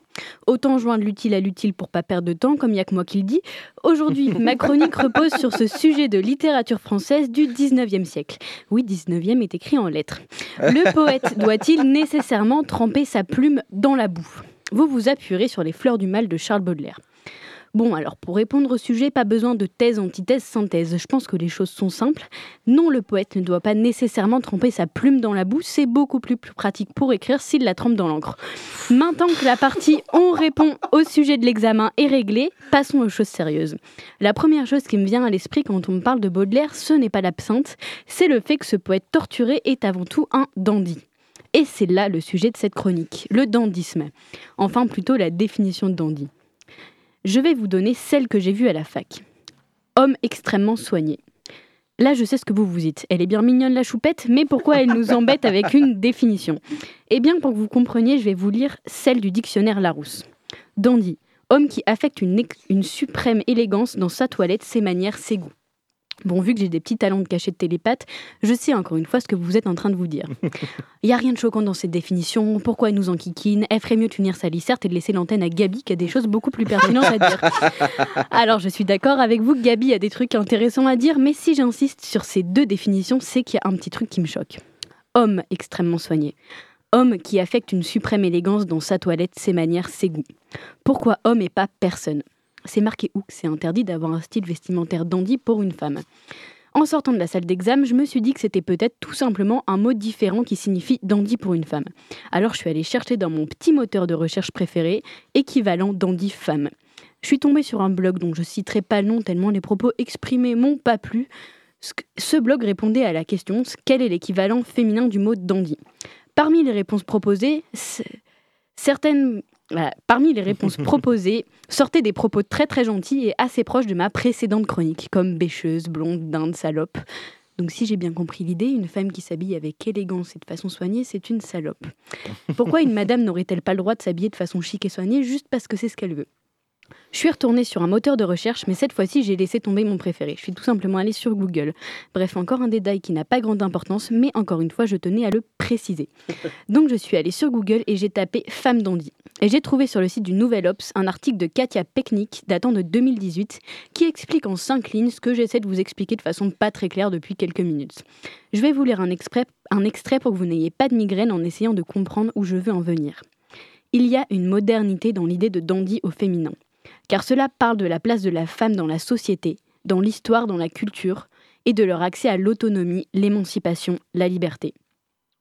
I: autant joindre l'utile à l'utile pour pas perdre de temps, comme il n'y a que moi qui le dis. Aujourd'hui, ma chronique repose sur ce sujet de littérature française du 19e siècle. Oui, 19e est écrit en lettres. Le poète doit-il nécessairement tremper sa plume dans la boue? Vous vous appuierez sur les fleurs du mal de Charles Baudelaire. Bon, alors pour répondre au sujet, pas besoin de thèse, antithèse, synthèse. Je pense que les choses sont simples. Non, le poète ne doit pas nécessairement tremper sa plume dans la boue, c'est beaucoup plus pratique pour écrire s'il la trempe dans l'encre. Maintenant que la partie on répond au sujet de l'examen est réglée, passons aux choses sérieuses. La première chose qui me vient à l'esprit quand on me parle de Baudelaire, ce n'est pas l'absinthe, c'est le fait que ce poète torturé est avant tout un dandy. Et c'est là le sujet de cette chronique, le dandysme. Enfin plutôt la définition de dandy. Je vais vous donner celle que j'ai vue à la fac. Homme extrêmement soigné. Là, je sais ce que vous vous dites. Elle est bien mignonne la choupette, mais pourquoi elle nous embête avec une définition? Eh bien, pour que vous compreniez, je vais vous lire celle du dictionnaire Larousse. Dandy, homme qui affecte une, une suprême élégance dans sa toilette, ses manières, ses goûts. Bon, vu que j'ai des petits talents de cachet de télépathe, je sais encore une fois ce que vous êtes en train de vous dire. Il n'y a rien de choquant dans cette définition. Pourquoi elle nous enquiquine Elle ferait mieux de finir sa lisserte et de laisser l'antenne à Gabi qui a des choses beaucoup plus pertinentes à dire. Alors, je suis d'accord avec vous que Gabi a des trucs intéressants à dire, mais si j'insiste sur ces deux définitions, c'est qu'il y a un petit truc qui me choque. Homme extrêmement soigné. Homme qui affecte une suprême élégance dans sa toilette, ses manières, ses goûts. Pourquoi homme et pas personne? C'est marqué où? C'est interdit d'avoir un style vestimentaire dandy pour une femme. En sortant de la salle d'examen, je me suis dit que c'était peut-être tout simplement un mot différent qui signifie dandy pour une femme. Alors je suis allée chercher dans mon petit moteur de recherche préféré, équivalent dandy femme. Je suis tombée sur un blog dont je citerai pas le nom tellement les propos exprimés m'ont pas plu. Ce- blog répondait à la question quel est l'équivalent féminin du mot dandy? Parmi les réponses proposées, certaines parmi les réponses proposées sortaient des propos très très gentils et assez proches de ma précédente chronique, comme bêcheuse, blonde, dinde, salope. Donc si j'ai bien compris l'idée, une femme qui s'habille avec élégance et de façon soignée, c'est une salope. Pourquoi une madame n'aurait-elle pas le droit de s'habiller de façon chic et soignée juste parce que c'est ce qu'elle veut? Je suis retournée sur un moteur de recherche, mais cette fois-ci j'ai laissé tomber mon préféré. Je suis tout simplement allée sur Google. Bref, encore un détail qui n'a pas grande importance, mais encore une fois, je tenais à le préciser. Donc je suis allée sur Google et j'ai tapé femme dandy. Et j'ai trouvé sur le site du Nouvel Ops un article de Katia Peknik datant de 2018 qui explique en cinq lignes ce que j'essaie de vous expliquer de façon pas très claire depuis quelques minutes. Je vais vous lire un, exprès- un extrait pour que vous n'ayez pas de migraine en essayant de comprendre où je veux en venir. Il y a une modernité dans l'idée de dandy au féminin, car cela parle de la place de la femme dans la société, dans l'histoire, dans la culture, et de leur accès à l'autonomie, l'émancipation, la liberté.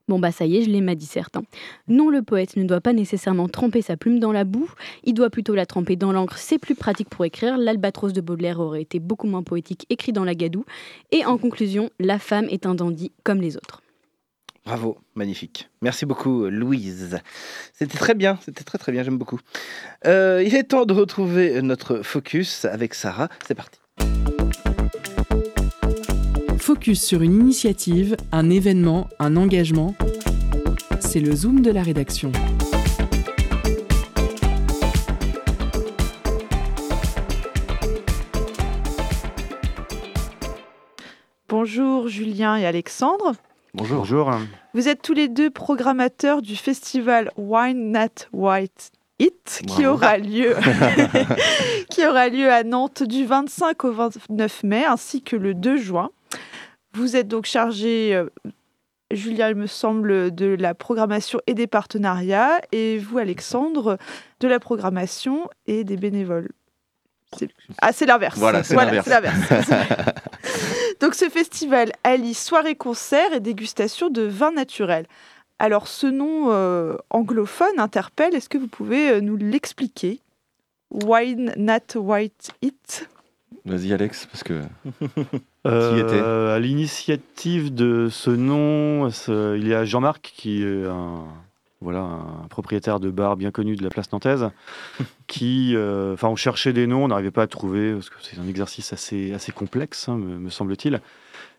I: Bon bah ça y est, je l'ai m'a dit certains. Non, le poète ne doit pas nécessairement tremper sa plume dans la boue, il doit plutôt la tremper dans l'encre, c'est plus pratique pour écrire, l'albatros de Baudelaire aurait été beaucoup moins poétique écrit dans la gadoue, et en conclusion, la femme est un dandy comme les autres.
A: Bravo, magnifique. Merci beaucoup, Louise. C'était très bien, c'était très très bien, j'aime beaucoup. Euh, il est temps de retrouver notre focus avec Sarah. C'est parti.
D: Focus sur une initiative, un événement, un engagement. C'est le zoom de la rédaction.
J: Bonjour Julien et Alexandre.
K: Bonjour. Bonjour.
J: Vous êtes tous les deux programmateurs du festival Wine Not White It qui aura lieu qui aura lieu à Nantes du 25 au 29 mai ainsi que le 2 juin. Vous êtes donc chargé euh, Julien, il me semble, de la programmation et des partenariats, et vous, Alexandre, de la programmation et des bénévoles. C'est- Ah, c'est l'inverse.
K: Voilà, c'est l'inverse.
J: l'inverse. Donc ce festival allie soirée-concert et dégustation de vins naturels. Alors ce nom euh, anglophone interpelle, est-ce que vous pouvez euh, nous l'expliquer? Wine Not White It?
K: Vas-y Alex, parce que
L: Euh,
K: Qui était?
L: à l'initiative de ce nom, il y a Jean-Marc qui est un, voilà, un propriétaire de bar bien connu de la place nantaise, qui, euh, enfin, on cherchait des noms, on n'arrivait pas à trouver parce que c'est un exercice assez, assez complexe, hein, me, me semble-t-il.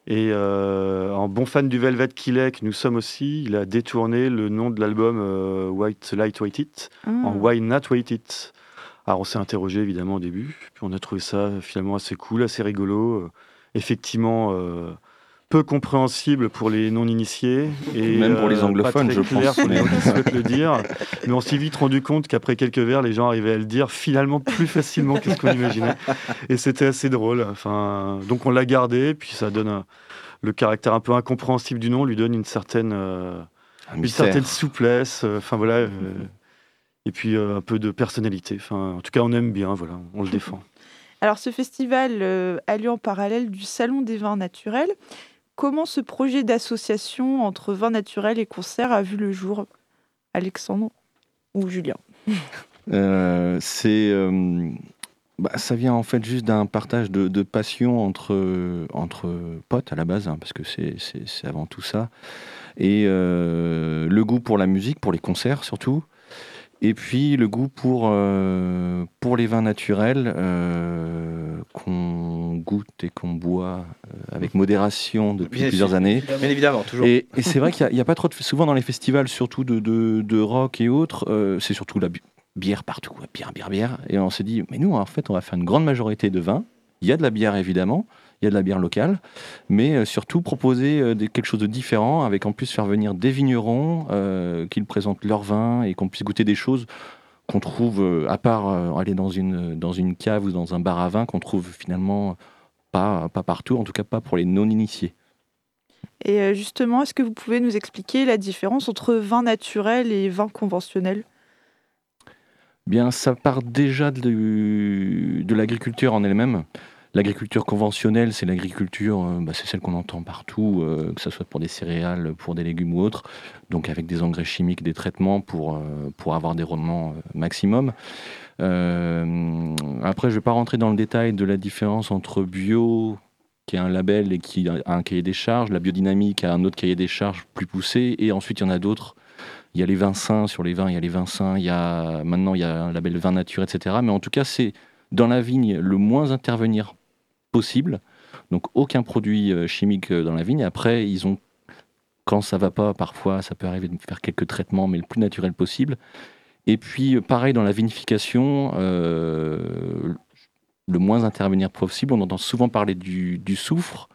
L: Et euh, en bon fan du Velvet qu'il est, que nous sommes aussi, il a détourné le nom de l'album euh, White Light White It en
J: Ah.
L: Why Not Wait It. Alors on s'est interrogé évidemment au début, puis on a trouvé ça finalement assez cool, assez rigolo, effectivement peu compréhensible pour les non-initiés et
K: Même pour les
L: euh, pas
K: anglophones,
L: très
K: je
L: clair
K: pense,
L: pour les
K: mais-
L: gens qui souhaitent le dire. Mais on s'est vite rendu compte qu'après quelques verres, les gens arrivaient à le dire finalement plus facilement que ce qu'on imaginait, et c'était assez drôle. Enfin, donc on l'a gardé, puis ça donne un- le caractère un peu incompréhensible du nom, lui donne une certaine euh,
K: un
L: une certaine souplesse, euh, enfin voilà, euh, et puis euh, un peu de personnalité. Enfin, en tout cas, on aime bien, voilà, on le défend.
J: Alors ce festival euh, a lieu en parallèle du Salon des vins naturels. Comment ce projet d'association entre vins naturels et concerts a vu le jour Alexandre ou Julien?
K: Euh, c'est, euh, bah, ça vient en fait juste d'un partage de, passion entre, potes à la base, hein, parce que c'est avant tout ça, et euh, le goût pour la musique, pour les concerts surtout. Et puis le goût pour, euh, pour les vins naturels euh, qu'on goûte et qu'on boit euh, avec modération depuis
A: Bien
K: plusieurs
A: sûr.
K: années.
A: Bien évidemment, toujours.
K: Et, et c'est vrai qu'il n'y a, pas trop de. Souvent dans les festivals, surtout de, de, de rock et autres, euh, c'est surtout la bi- bière partout. quoi. Bière, bière, bière. Et on s'est dit, mais nous, en fait, on va faire une grande majorité de vins. Il y a de la bière, évidemment. Il y a de la bière locale. Mais euh, surtout proposer euh, quelque chose de différent, avec en plus faire venir des vignerons euh, qui présentent leur vin et qu'on puisse goûter des choses qu'on trouve, euh, à part aller dans une, dans une cave ou dans un bar à vin, qu'on trouve finalement pas, pas partout, en tout cas pas pour les non-initiés.
J: Et justement, est-ce que vous pouvez nous expliquer la différence entre vin naturel et vin conventionnel?
K: Bien, ça part déjà de, de l'agriculture en elle-même. L'agriculture conventionnelle, c'est l'agriculture, euh, bah, c'est celle qu'on entend partout, euh, que ce soit pour des céréales, pour des légumes ou autres, donc avec des engrais chimiques, des traitements pour, euh, pour avoir des rendements maximum. Après, je ne vais pas rentrer dans le détail de la différence entre bio, qui a un label et qui a un cahier des charges, la biodynamique a un autre cahier des charges plus poussé, et ensuite il y en a d'autres il y a les vins sains sur les vins, il y a les vins sains, il y a maintenant il y a un label vin nature, etc. Mais en tout cas, c'est dans la vigne le moins intervenir possible. Donc aucun produit euh, chimique euh, dans la vigne. Après, ils ont quand ça va pas, parfois ça peut arriver de faire quelques traitements, mais le plus naturel possible. Et puis euh, pareil dans la vinification, euh, le moins intervenir possible. On entend souvent parler du, soufre.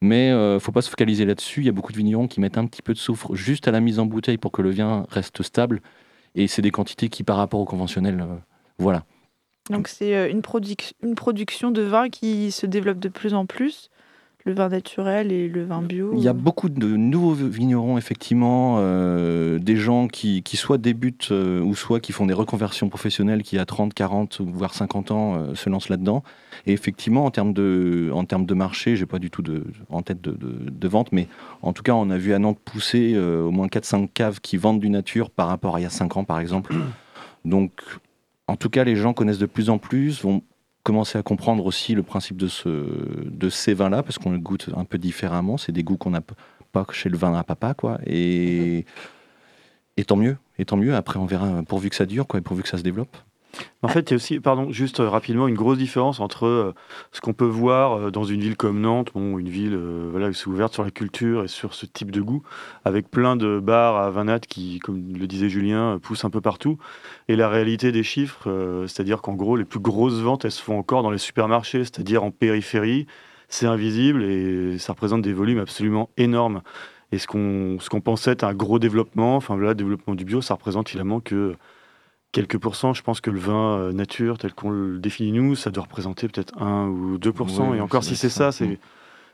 K: Mais ne faut pas se focaliser là-dessus. Il y a beaucoup de vignerons qui mettent un petit peu de soufre juste à la mise en bouteille pour que le vin reste stable. Et c'est des quantités qui, par rapport au conventionnel, euh, voilà.
J: Donc c'est euh, une, produc- une production de vin qui se développe de plus en plus, le vin naturel et le vin bio.
K: Il y a beaucoup de nouveaux vignerons, effectivement, euh, des gens qui, qui soit débutent euh, ou soit qui font des reconversions professionnelles qui, à 30, 40, voire 50 ans, se lancent là-dedans. Et effectivement, en termes de, en termes de marché, j'ai pas du tout de, en tête de, de- de vente, mais en tout cas, on a vu à Nantes pousser au moins 4-5 caves qui vendent du nature par rapport à il y a 5 ans, par exemple. Donc, en tout cas, les gens connaissent de plus en plus, vont commencer à comprendre aussi le principe de, ce, de ces vins-là, parce qu'on le goûte un peu différemment. C'est des goûts qu'on n'a pas chez le vin à papa, quoi. Et, et tant mieux, et tant mieux. Après, on verra, pourvu que ça dure, quoi, et pourvu que ça se développe.
L: En fait, il y a aussi, pardon, juste euh, rapidement, une grosse différence entre euh, ce qu'on peut voir euh, dans une ville comme Nantes, bon, une ville voilà, ouverte sur la culture et sur ce type de goût, avec plein de bars à vin nat qui, comme le disait Julien, poussent un peu partout. Et la réalité des chiffres, c'est-à-dire qu'en gros, les plus grosses ventes, elles se font encore dans les supermarchés, c'est-à-dire en périphérie. C'est invisible et ça représente des volumes absolument énormes. Et ce qu'on ce qu'on pensait être un gros développement, enfin voilà, développement du bio, ça représente finalement que quelques pourcents. Je pense que le vin euh, nature, tel qu'on le définit nous, ça doit représenter peut-être 1 ou 2
K: Oui,
L: Et encore, si c'est ça, c'est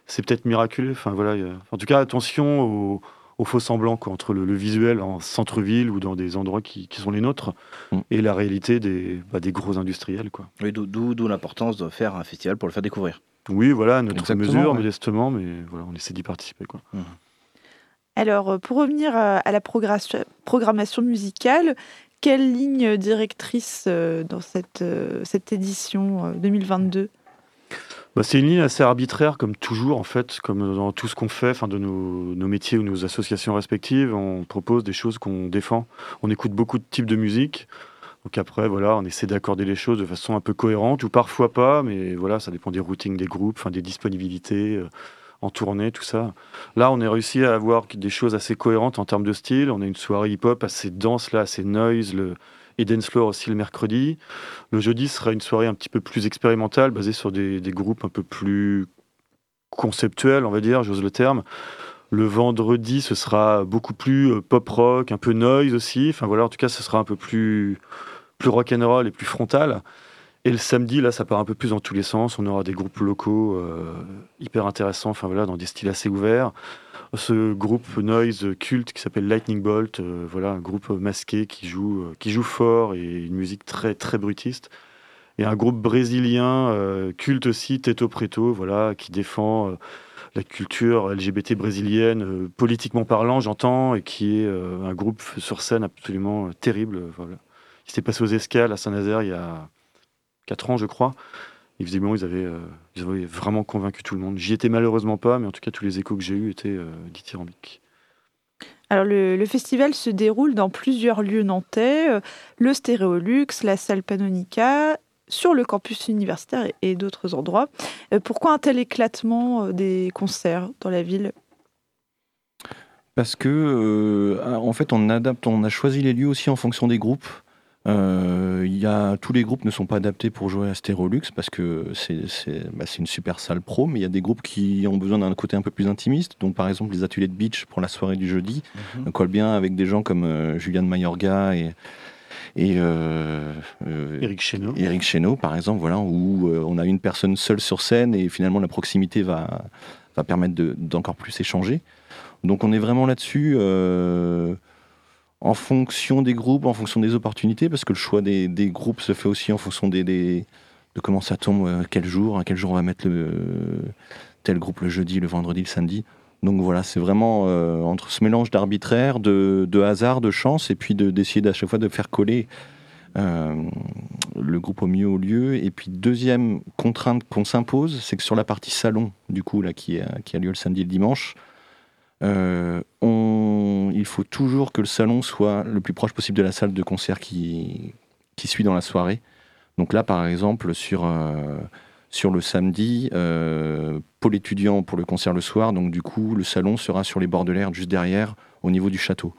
L: c'est peut-être miraculeux. Enfin voilà. a- En tout cas, attention aux, aux faux semblants quoi, entre le, le visuel en centre-ville ou dans des endroits qui, qui sont les nôtres
K: Mm.
L: et la réalité des, bah, des gros industriels quoi.
A: Oui, d'où- D'où d'où l'importance de faire un festival pour le faire découvrir.
L: Oui, voilà, à notre
K: Exactement,
L: mesure,
K: ouais.
L: modestement, mais voilà, on essaie d'y participer quoi.
J: Alors, euh, pour revenir à, à la programmation musicale, quelle ligne directrice euh, dans cette, euh, cette édition euh, 2022
L: Bah, c'est une ligne assez arbitraire, comme toujours, en fait, comme dans tout ce qu'on fait, de nos, nos métiers ou nos associations respectives. On propose des choses qu'on défend. On écoute beaucoup de types de musique. Donc après, voilà, on essaie d'accorder les choses de façon un peu cohérente, ou parfois pas, mais voilà, ça dépend des routings des groupes, des disponibilités euh, en tournée, tout ça. Là, on a réussi à avoir des choses assez cohérentes en termes de style. On a une soirée hip-hop assez dense, là, assez noise, le, dance floor aussi le mercredi. Le jeudi sera une soirée un petit peu plus expérimentale, basée sur des, des groupes un peu plus conceptuels, on va dire, j'ose le terme. Le vendredi, ce sera beaucoup plus euh, pop rock, un peu noise aussi. Enfin voilà, en tout cas, ce sera un peu plus, plus rock roll et plus frontal. Et le samedi, là, ça part un peu plus dans tous les sens. On aura des groupes locaux euh, hyper intéressants, enfin voilà, dans des styles assez ouverts. Ce groupe noise culte qui s'appelle Lightning Bolt, euh, voilà, un groupe masqué qui joue, euh, qui joue fort et une musique très très brutiste. Et un groupe brésilien culte aussi, Teto Preto, voilà, qui défend la culture LGBT brésilienne, politiquement parlant, j'entends, et qui est un groupe sur scène absolument terrible. Il s'était passé aux Escales à Saint-Nazaire il y a 4 ans, je crois. Et visiblement, ils avaient, euh, ils avaient vraiment convaincu tout le monde. J'y étais malheureusement pas, mais en tout cas, tous les échos que j'ai eus étaient euh, dithyrambiques.
J: Alors le, le festival se déroule dans plusieurs lieux nantais, euh, le Stéréolux, la salle Panonica, sur le campus universitaire et, et d'autres endroits. Euh, pourquoi un tel éclatement euh, des concerts dans la ville?
K: Parce que, euh, en fait, on adapte, on a choisi les lieux aussi en fonction des groupes. Euh, y a, tous les groupes ne sont pas adaptés pour jouer à Stérolux parce que c'est bah, c'est une super salle pro, mais il y a des groupes qui ont besoin d'un côté un peu plus intimiste. Donc, par exemple, les ateliers de beach pour la soirée du jeudi
A: Mhm.
K: collent bien avec des gens comme euh, Juliane Mayorga et, et euh, euh,
L: Éric Chéneau.
K: Eric Chéneau, par exemple, voilà, où on a une personne seule sur scène et finalement la proximité va, va permettre de- d'encore plus échanger. Donc on est vraiment là-dessus euh, en fonction des groupes, en fonction des opportunités, parce que le choix des, groupes se fait aussi en fonction des, de comment ça tombe, euh, quel jour, à quel jour on va mettre le, tel groupe le jeudi, le vendredi, le samedi. Donc voilà, c'est vraiment euh, entre ce mélange d'arbitraire, de, de hasard, de chance, et puis de- d'essayer à chaque fois de faire coller euh, le groupe au mieux au lieu. Et puis deuxième contrainte qu'on s'impose, c'est que sur la partie salon, du coup, là, qui, qui a lieu le samedi et le dimanche, euh, on, il faut toujours que le salon soit le plus proche possible de la salle de concert qui, suit dans la soirée. Donc là, par exemple, sur, euh, sur le samedi, euh, pôle étudiant pour le concert le soir, donc du coup, le salon sera sur les bords de l'air, juste derrière, au niveau du château.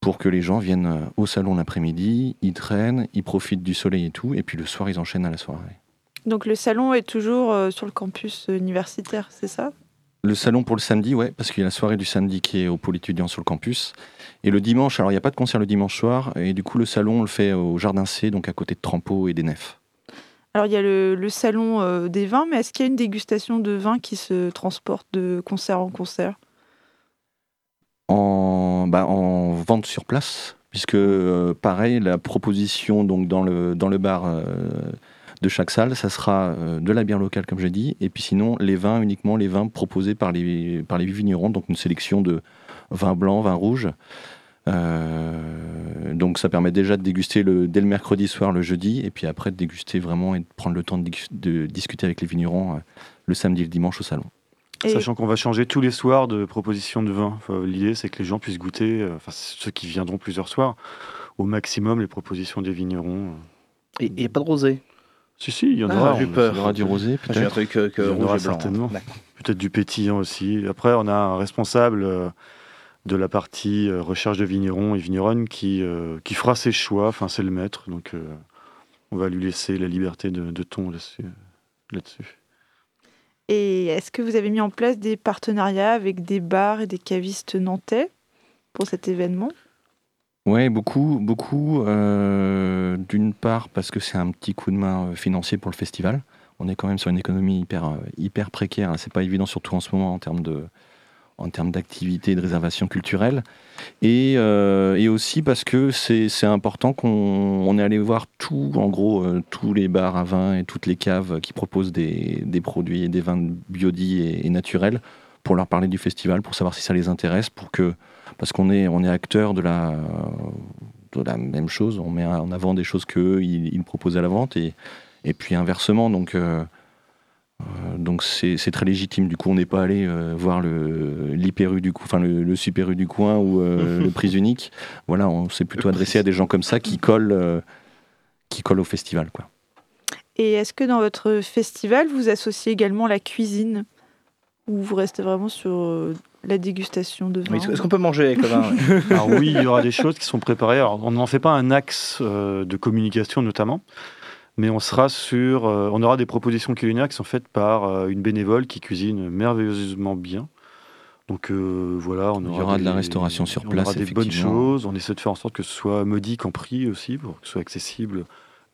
K: Pour que les gens viennent euh, au salon l'après-midi, ils traînent, ils profitent du soleil et tout, et puis le soir, ils enchaînent à la soirée.
J: Donc le salon est toujours sur le campus universitaire, c'est ça?
K: Le salon pour le samedi, ouais, parce qu'il y a la soirée du samedi qui est au pôle étudiant sur le campus. Et le dimanche, alors il n'y a pas de concert le dimanche soir, et du coup le salon on le fait au Jardin C, donc à côté de Trampo et des Nefs.
J: Alors il y a le, le salon euh, des vins, mais est-ce qu'il y a une dégustation de vin qui se transporte de concert en concert?
K: En, bah, en vente sur place, puisque euh, pareil, la proposition donc dans le, dans le bar euh, de chaque salle, ça sera euh, de la bière locale comme j'ai dit, et puis sinon les vins, uniquement les vins proposés par les, par les vignerons, donc une sélection de vins blancs, vins rouges. Euh, donc ça permet déjà de déguster le, dès le mercredi soir, le jeudi, et puis après de déguster vraiment et de prendre le temps de, dis- de discuter avec les vignerons euh, le samedi et le dimanche au salon.
J: Et-
L: Sachant qu'on va changer tous les soirs de propositions de vin. Enfin, L'idée, c'est que les gens puissent goûter, euh, enfin ceux qui viendront plusieurs soirs, au maximum les propositions des vignerons.
A: Et il n'y a pas de rosé.
L: Si, si, il y en
A: Ah,
L: aura.
A: j'ai
L: on-
A: peur.
K: Il y aura du rosé
A: un
K: peut-être
A: truc euh, que
L: Il y en
A: rouge
L: aura
A: et blanc.
L: certainement. Peut-être du pétillant aussi. Après, on a un responsable euh, de la partie euh, recherche de vignerons et vigneronnes qui, euh, qui fera ses choix. Enfin, c'est le maître. Donc, euh, on va lui laisser la liberté de, de ton là-dessus. là-dessus.
J: Et est-ce que vous avez mis en place des partenariats avec des bars et des cavistes nantais pour cet événement?
K: Ouais, beaucoup, beaucoup. euh, D'une part parce que c'est un petit coup de main euh, financier pour le festival. On est quand même sur une économie hyper, euh, hyper précaire. hein. C'est pas évident, surtout en ce moment en termes d'activité et de réservation culturelle. Et, aussi parce que c'est important qu'on on est allé voir tout, en gros, tous les bars à vin et toutes les caves qui proposent des, des produits et des vins biodits et, et naturels pour leur parler du festival, pour savoir si ça les intéresse, pour que parce qu'on est, on est acteur de la, de la même chose, on met en avant des choses qu'eux, ils, ils proposent à la vente, et, et puis inversement, donc euh, euh, donc c'est c'est très légitime. Du coup, on n'est pas allé euh, voir le l'hyper U du enfin le, le super U du coin ou euh, le prix unique. Voilà, on s'est plutôt adressé à des gens comme ça qui collent, euh, qui collent au festival, quoi.
J: Et est-ce que dans votre festival, vous associez également la cuisine? Ou vous restez vraiment sur euh, la dégustation de vin
A: Est-ce qu'on peut manger avec le vin ouais
L: Alors oui, il y aura des choses qui sont préparées. Alors, on n'en fait pas un axe euh, de communication notamment, mais on sera sur, euh, on aura des propositions culinaires qui sont faites par euh, une bénévole qui cuisine merveilleusement bien. Donc euh, voilà, on
K: Il y
L: aura,
K: aura de la restauration sur
L: on
K: place,
L: aura des bonnes choses. On essaie de faire en sorte que ce soit modique en prix aussi, pour que ce soit accessible,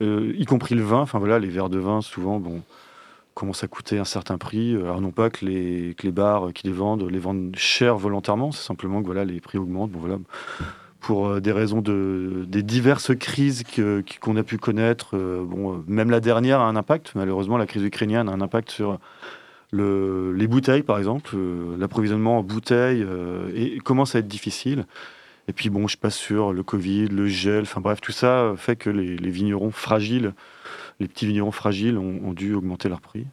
L: euh, y compris le vin. Enfin voilà, les verres de vin souvent, bon, commencent à coûter un certain prix. Alors non pas que les, bars qui les vendent les vendent cher volontairement, c'est simplement que voilà, les prix augmentent. Bon, voilà, pour euh, des raisons de des diverses crises qu'on a pu connaître. euh, bon, euh, même la dernière a un impact. Malheureusement, la crise ukrainienne a un impact sur le, les bouteilles, par exemple. Euh, L'approvisionnement en bouteilles euh, et, commence à être difficile. Et puis bon, je passe sur le Covid, le gel, enfin bref, tout ça fait que les, les vignerons fragiles, les petits vignerons fragiles ont, ont dû augmenter leur prix.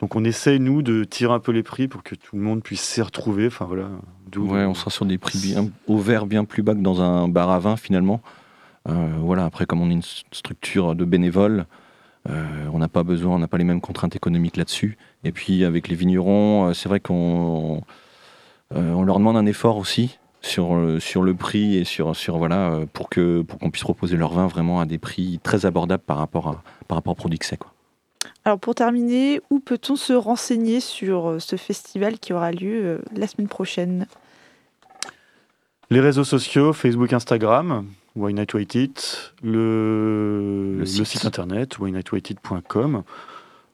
L: Donc on essaye, nous, de tirer un peu les prix pour que tout le monde puisse s'y retrouver. Enfin voilà.
K: Ouais, on sera sur des prix bien, au verre bien plus bas que dans un bar à vin finalement. Euh, voilà, après, comme on est une structure de bénévoles, euh, on n'a pas besoin, on n'a pas les mêmes contraintes économiques là-dessus. Et puis avec les vignerons, euh, c'est vrai qu'on on leur demande un effort aussi sur, euh, sur le prix et sur, sur voilà, euh, pour que pour qu'on puisse proposer leur vin vraiment à des prix très abordables par rapport, à, par rapport au produit que c'est.
J: Alors pour terminer, où peut-on se renseigner sur euh, ce festival qui aura lieu la semaine prochaine?
L: Les réseaux sociaux, Facebook, Instagram, Why Not Wait It, le, le
K: site.
L: site. internet, whynotwaitit.com.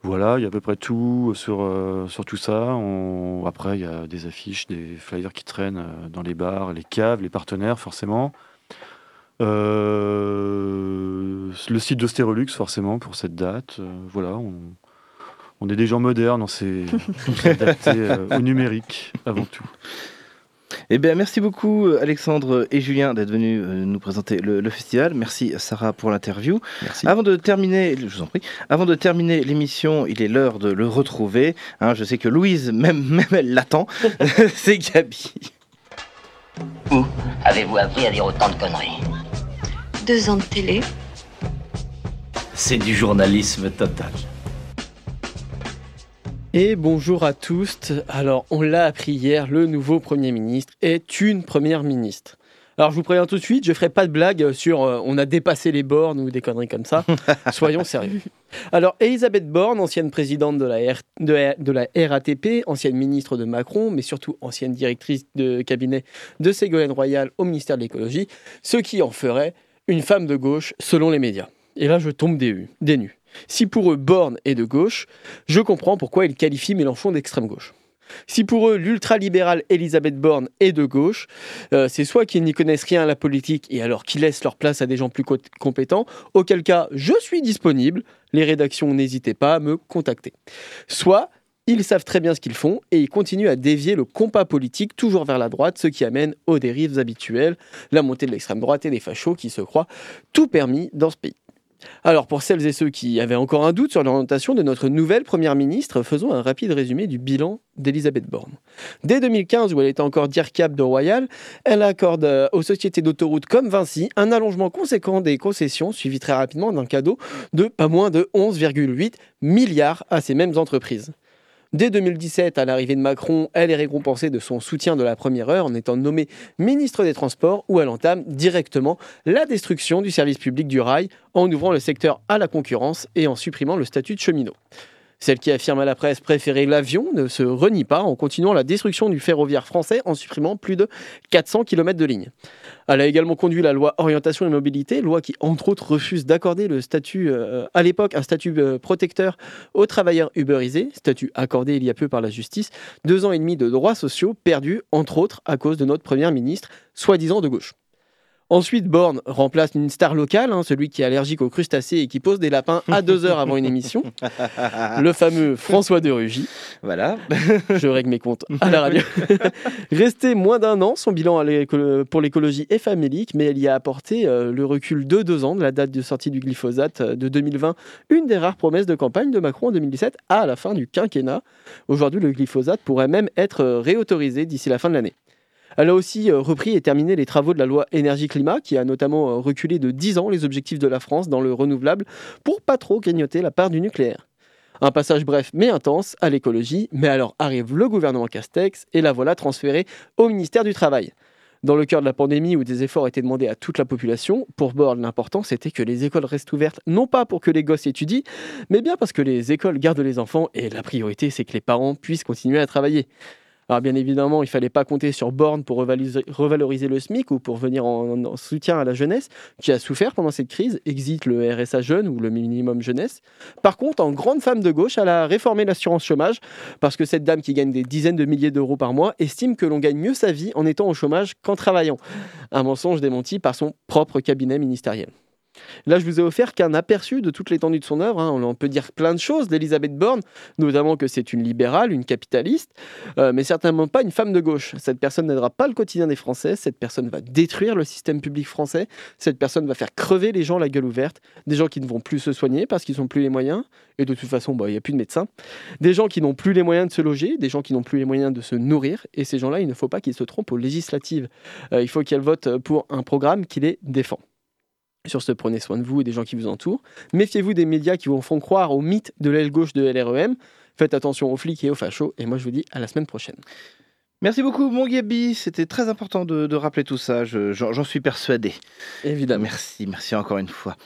L: Voilà, il y a à peu près tout sur, euh, sur tout ça. On- Après, il y a des affiches, des flyers qui traînent euh, dans les bars, les caves, les partenaires, forcément. Euh, le site d'Ostérolux, forcément, pour cette date. Euh, voilà, on, on est des gens modernes, on s'est adapté euh, au numérique avant tout.
A: Eh bien, merci beaucoup Alexandre et Julien d'être venus euh, nous présenter le, le festival. Merci Sarah pour l'interview. Avant de terminer, je vous en prie, avant de terminer l'émission, il est l'heure de le retrouver. Hein, je sais que Louise, même, même elle l'attend. C'est Gabi.
M: Où avez-vous appris à dire autant de conneries?
N: Deux ans de télé.
M: C'est du journalisme total.
F: Et bonjour à tous. Alors, on l'a appris hier, le nouveau Premier ministre est une Première ministre. Alors, je vous préviens tout de suite, je ne ferai pas de blague sur euh, on a dépassé les bornes ou des conneries comme ça. Soyons sérieux. Alors, Elisabeth Borne, ancienne présidente de la, R- de, de la RATP, ancienne ministre de Macron, mais surtout ancienne directrice de cabinet de Ségolène Royal au ministère de l'écologie, ce qui en ferait une femme de gauche selon les médias. Et là, je tombe des, des nues. Si pour eux, Borne est de gauche, je comprends pourquoi ils qualifient Mélenchon d'extrême gauche. Si pour eux, l'ultralibérale Elisabeth Borne est de gauche, euh, c'est soit qu'ils n'y connaissent rien à la politique et alors qu'ils laissent leur place à des gens plus co- compétents, auquel cas je suis disponible, les rédactions n'hésitez pas à me contacter. Soit ils savent très bien ce qu'ils font et ils continuent à dévier le compas politique toujours vers la droite, ce qui amène aux dérives habituelles, la montée de l'extrême droite et des fachos qui se croient tout permis dans ce pays. Alors, pour celles et ceux qui avaient encore un doute sur l'orientation de notre nouvelle première ministre, faisons un rapide résumé du bilan d'Elisabeth Borne. Dès 2015, où elle était encore DIRCAP de Royal, elle accorde euh, aux sociétés d'autoroutes comme Vinci un allongement conséquent des concessions, suivi très rapidement d'un cadeau de pas moins de 11,8 milliards à ces mêmes entreprises. Dès 2017, à l'arrivée de Macron, elle est récompensée de son soutien de la première heure en étant nommée ministre des Transports où elle entame directement la destruction du service public du rail en ouvrant le secteur à la concurrence et en supprimant le statut de cheminot. Celle qui affirme à la presse préférer l'avion ne se renie pas en continuant la destruction du ferroviaire français en supprimant plus de 400 km de lignes. Elle a également conduit la loi orientation et mobilité, loi qui entre autres refuse d'accorder le statut, euh, à l'époque, un statut euh, protecteur aux travailleurs uberisés, statut accordé il y a peu par la justice, deux ans et demi de droits sociaux perdus entre autres à cause de notre première ministre, soi-disant de gauche. Ensuite, Borne remplace une star locale, hein, celui qui est allergique aux crustacés et qui pose des lapins à deux heures avant une émission, le fameux François de Rugy.
A: Voilà.
F: Je règle mes comptes à la radio. Resté moins d'un an, son bilan pour l'écologie est famélique, mais elle y a apporté euh, le recul de deux ans de la date de sortie du glyphosate euh, de 2020, une des rares promesses de campagne de Macron en 2017 à la fin du quinquennat. Aujourd'hui, le glyphosate pourrait même être euh, réautorisé d'ici la fin de l'année. Elle a aussi euh, repris et terminé les travaux de la loi énergie-climat, qui a notamment euh, reculé de 10 ans les objectifs de la France dans le renouvelable pour pas trop grignoter la part du nucléaire. Un passage bref mais intense à l'écologie, mais alors arrive le gouvernement Castex et la voilà transférée au ministère du Travail. Dans le cœur de la pandémie où des efforts étaient demandés à toute la population, pour Borne, l'important c'était que les écoles restent ouvertes, non pas pour que les gosses étudient, mais bien parce que les écoles gardent les enfants et la priorité c'est que les parents puissent continuer à travailler. Alors bien évidemment, il fallait pas compter sur Borne pour revaloriser, revaloriser le SMIC ou pour venir en, en soutien à la jeunesse qui a souffert pendant cette crise, exit le RSA jeune ou le minimum jeunesse. Par contre, en grande femme de gauche, elle a réformé l'assurance chômage parce que cette dame qui gagne des dizaines de milliers d'euros par mois estime que l'on gagne mieux sa vie en étant au chômage qu'en travaillant. Un mensonge démenti par son propre cabinet ministériel. Là, je vous ai offert qu'un aperçu de toute l'étendue de son œuvre. hein. On peut dire plein de choses d'Elisabeth Borne, notamment que c'est une libérale, une capitaliste, euh, mais certainement pas une femme de gauche. Cette personne n'aidera pas le quotidien des Français, cette personne va détruire le système public français, cette personne va faire crever les gens la gueule ouverte, des gens qui ne vont plus se soigner parce qu'ils n'ont plus les moyens, et de toute façon, bah, il n'y a plus de médecins, des gens qui n'ont plus les moyens de se loger, des gens qui n'ont plus les moyens de se nourrir, et ces gens-là, il ne faut pas qu'ils se trompent aux législatives. Euh, il faut qu'elles votent pour un programme qui les défend. Sur ce, prenez soin de vous et des gens qui vous entourent. Méfiez-vous des médias qui vous font croire au mythe de l'aile gauche de LREM. Faites attention aux flics et aux fachos. Et moi, je vous dis à la semaine prochaine.
A: Merci beaucoup, mon Gabi. C'était très important de, de rappeler tout ça. Je- J'en j'en suis persuadé.
F: Évidemment.
A: Merci, merci encore une fois.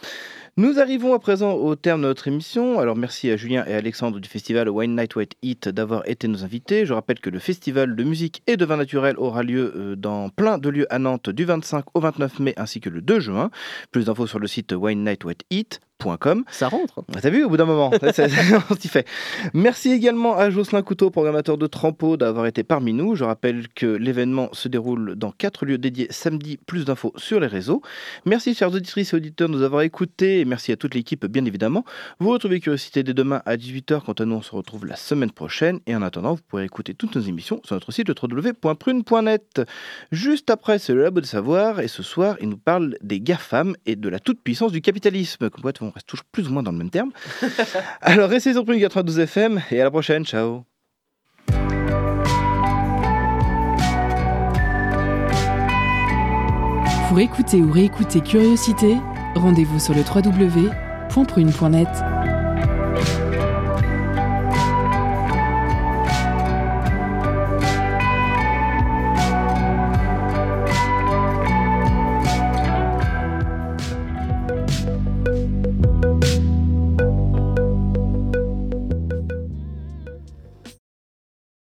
A: Nous arrivons à présent au terme de notre émission. Alors merci à Julien et Alexandre du festival Wine Night White Eat d'avoir été nos invités. Je rappelle que le festival de musique et de vin naturel aura lieu euh, dans plein de lieux à Nantes du 25 au 29 mai ainsi que le 2 juin. Plus d'infos sur le site wine night white
F: Ça rentre.
A: T'as vu au bout d'un moment On s'y fait. Merci également à Jocelyn Couteau, programmateur de Trampo, d'avoir été parmi nous. Je rappelle que l'événement se déroule dans quatre lieux dédiés samedi. Plus d'infos sur les réseaux. Merci, chers auditrices et auditeurs, de nous avoir écoutés. Et merci à toute l'équipe, bien évidemment. Vous retrouvez Curiosité dès demain à 18h. Quant à nous, on se retrouve la semaine prochaine. Et en attendant, vous pourrez écouter toutes nos émissions sur notre site www.prune.net. Juste après, c'est le Labo de Savoir. Et ce soir, il nous parle des GAFAM et de la toute-puissance du capitalisme. Comme quoi, on reste toujours plus ou moins dans le même terme. Alors, restez sur Prune 92 FM et à la prochaine. Ciao.
D: Pour écouter ou réécouter Curiosité, rendez-vous sur le www.prune.net.